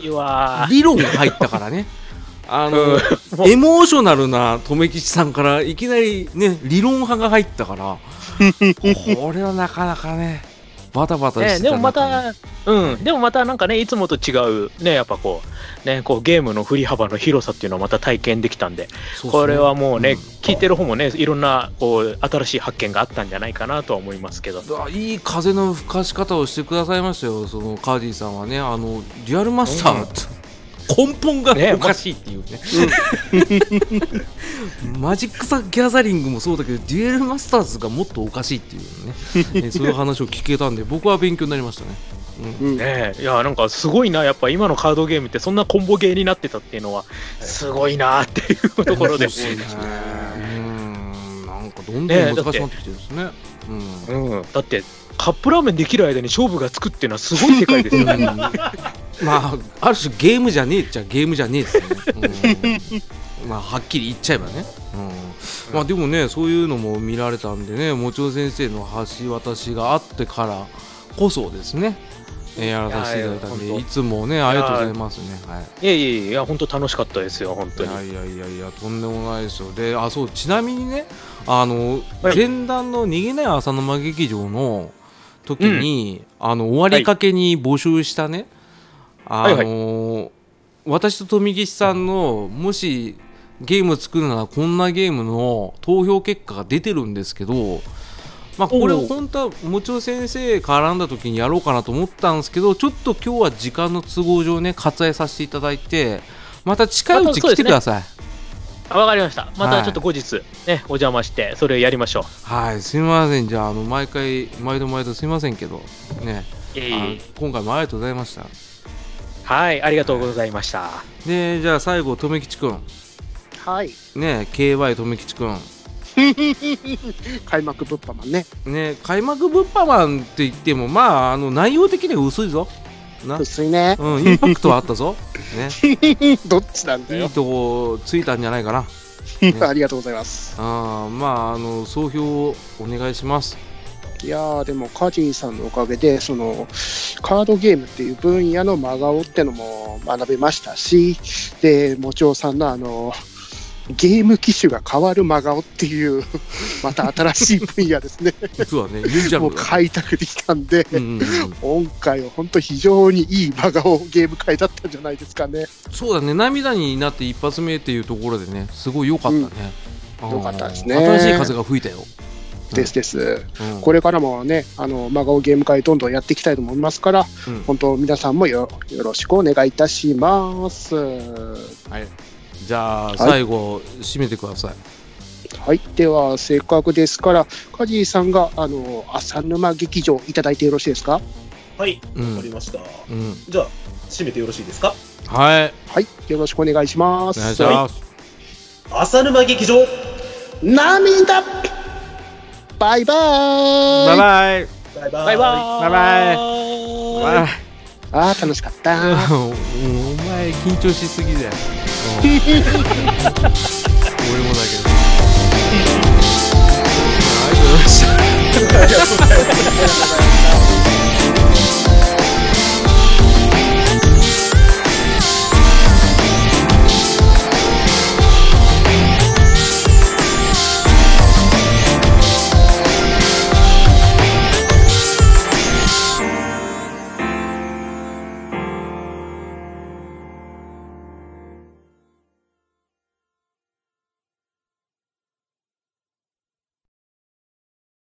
ー。理論が入ったからね。あの、うんエモーショナルな留吉さんからいきなりね、理論派が入ったから、これはなかなかね、バタバタしてたね、でもまた、うん、でもまたなんかね、いつもと違う、ね、やっぱこう、ね、こうゲームの振り幅の広さっていうのをまた体験できたんで、これはもうね、ん。聞いてる方もね、いろんなこう新しい発見があったんじゃないかなとは思いますけど。あいい風の吹かし方をしてくださいましたよ、そのカーディさんはね、あのリアルマスター、根本がねおかしい。っていうね、マジック・ザ・ギャザリングもそうだけど、デュエルマスターズがもっとおかしいっていうね、ねそういう話を聞けたんで、僕は勉強になりましたね。うん。うん。ねいやなんかすごいな、やっぱ今のカードゲームってそんなコンボゲーになってたっていうのは、すごいなっていうところで、うん。なんかどんどん難しくなってきてるんですね。うん。うん、だって、カップラーメンできる間に勝負がつくっていうのはすごい世界ですよね。まあ、ある種ゲームじゃねえっちゃゲームじゃねえですよね。うんまあ、はっきり言っちゃえばね。うん、まあ、でもね、そういうのも見られたんでね、もちろん先生の橋渡しがあってからこそですね、えーやらさせていただいたんで、いつもね、ありがとうございますね。はい。いやいやいや本当楽しかったですよ、本当に。いやいやいやいやとんでもないですよであそうちなみにねあのはい前段の逃げない浅沼劇場の時に、あの終わりかけに募集したね、あのはい私と富岸さんのもしゲーム作るならこんなゲームの投票結果が出てるんですけど、まあ、これ本当はもちろん先生絡んだ時にやろうかなと思ったんですけどちょっと今日は時間の都合上ね割愛させていただいてまた近いうち来てください。あわかりました。まはいたちょっと後日、ね、お邪魔して、それをやりましょう。はい、すみません。じゃあ、あの、毎回、毎度毎度すみませんけど、ね、ええ今回もありがとうございました。はい、ありがとうございました。で、じゃあ最後、とめきちくん。はい。ね、KY とめきちくん。開幕物販マンね。ね、開幕物販マンって言っても、まあ、あの、内容的には薄いぞ。な。薄いね。うん、インパクトはあったぞ。ね、どっちなんだよ。いいとこついたんじゃないかな。ありがとうございます。あーまあ、あの、総評をお願いします。いやー、でも、カジーさんのおかげで、その、カードゲームっていう分野の真顔ってのも学べましたし、で、もちおさんのあの、ゲーム機種が変わる真顔っていう、また新しい分野ですね。そうだね、もう。開拓できたんで、うんうんうん、今回は本当非常にいい真顔ゲーム会だったんじゃないですかね。そうだね、涙になって一発目っていうところでね、すごい良かったね。あー良かったですね新しい風が吹いたよ。ですです。うんこれからもね、あの、真顔ゲーム会どんどんやっていきたいと思いますから、うん本当皆さんもよよろしくお願いいたします。はい。じゃあ、い最後、締めてください。はい。では、せっかくですから、カジーさんが、あの、浅沼劇場いただいてよろしいですか？はい、うんわかりました。うん。じゃあ、締めてよろしいですか？はい。はい。よろしくお願いします。お願いします。浅沼劇場涙バイバーイバイバイ。バイバイバイバイ。バイバイ。あー、楽しかった。お前、緊張しすぎだよ。俺もだけど。ありがとうございました。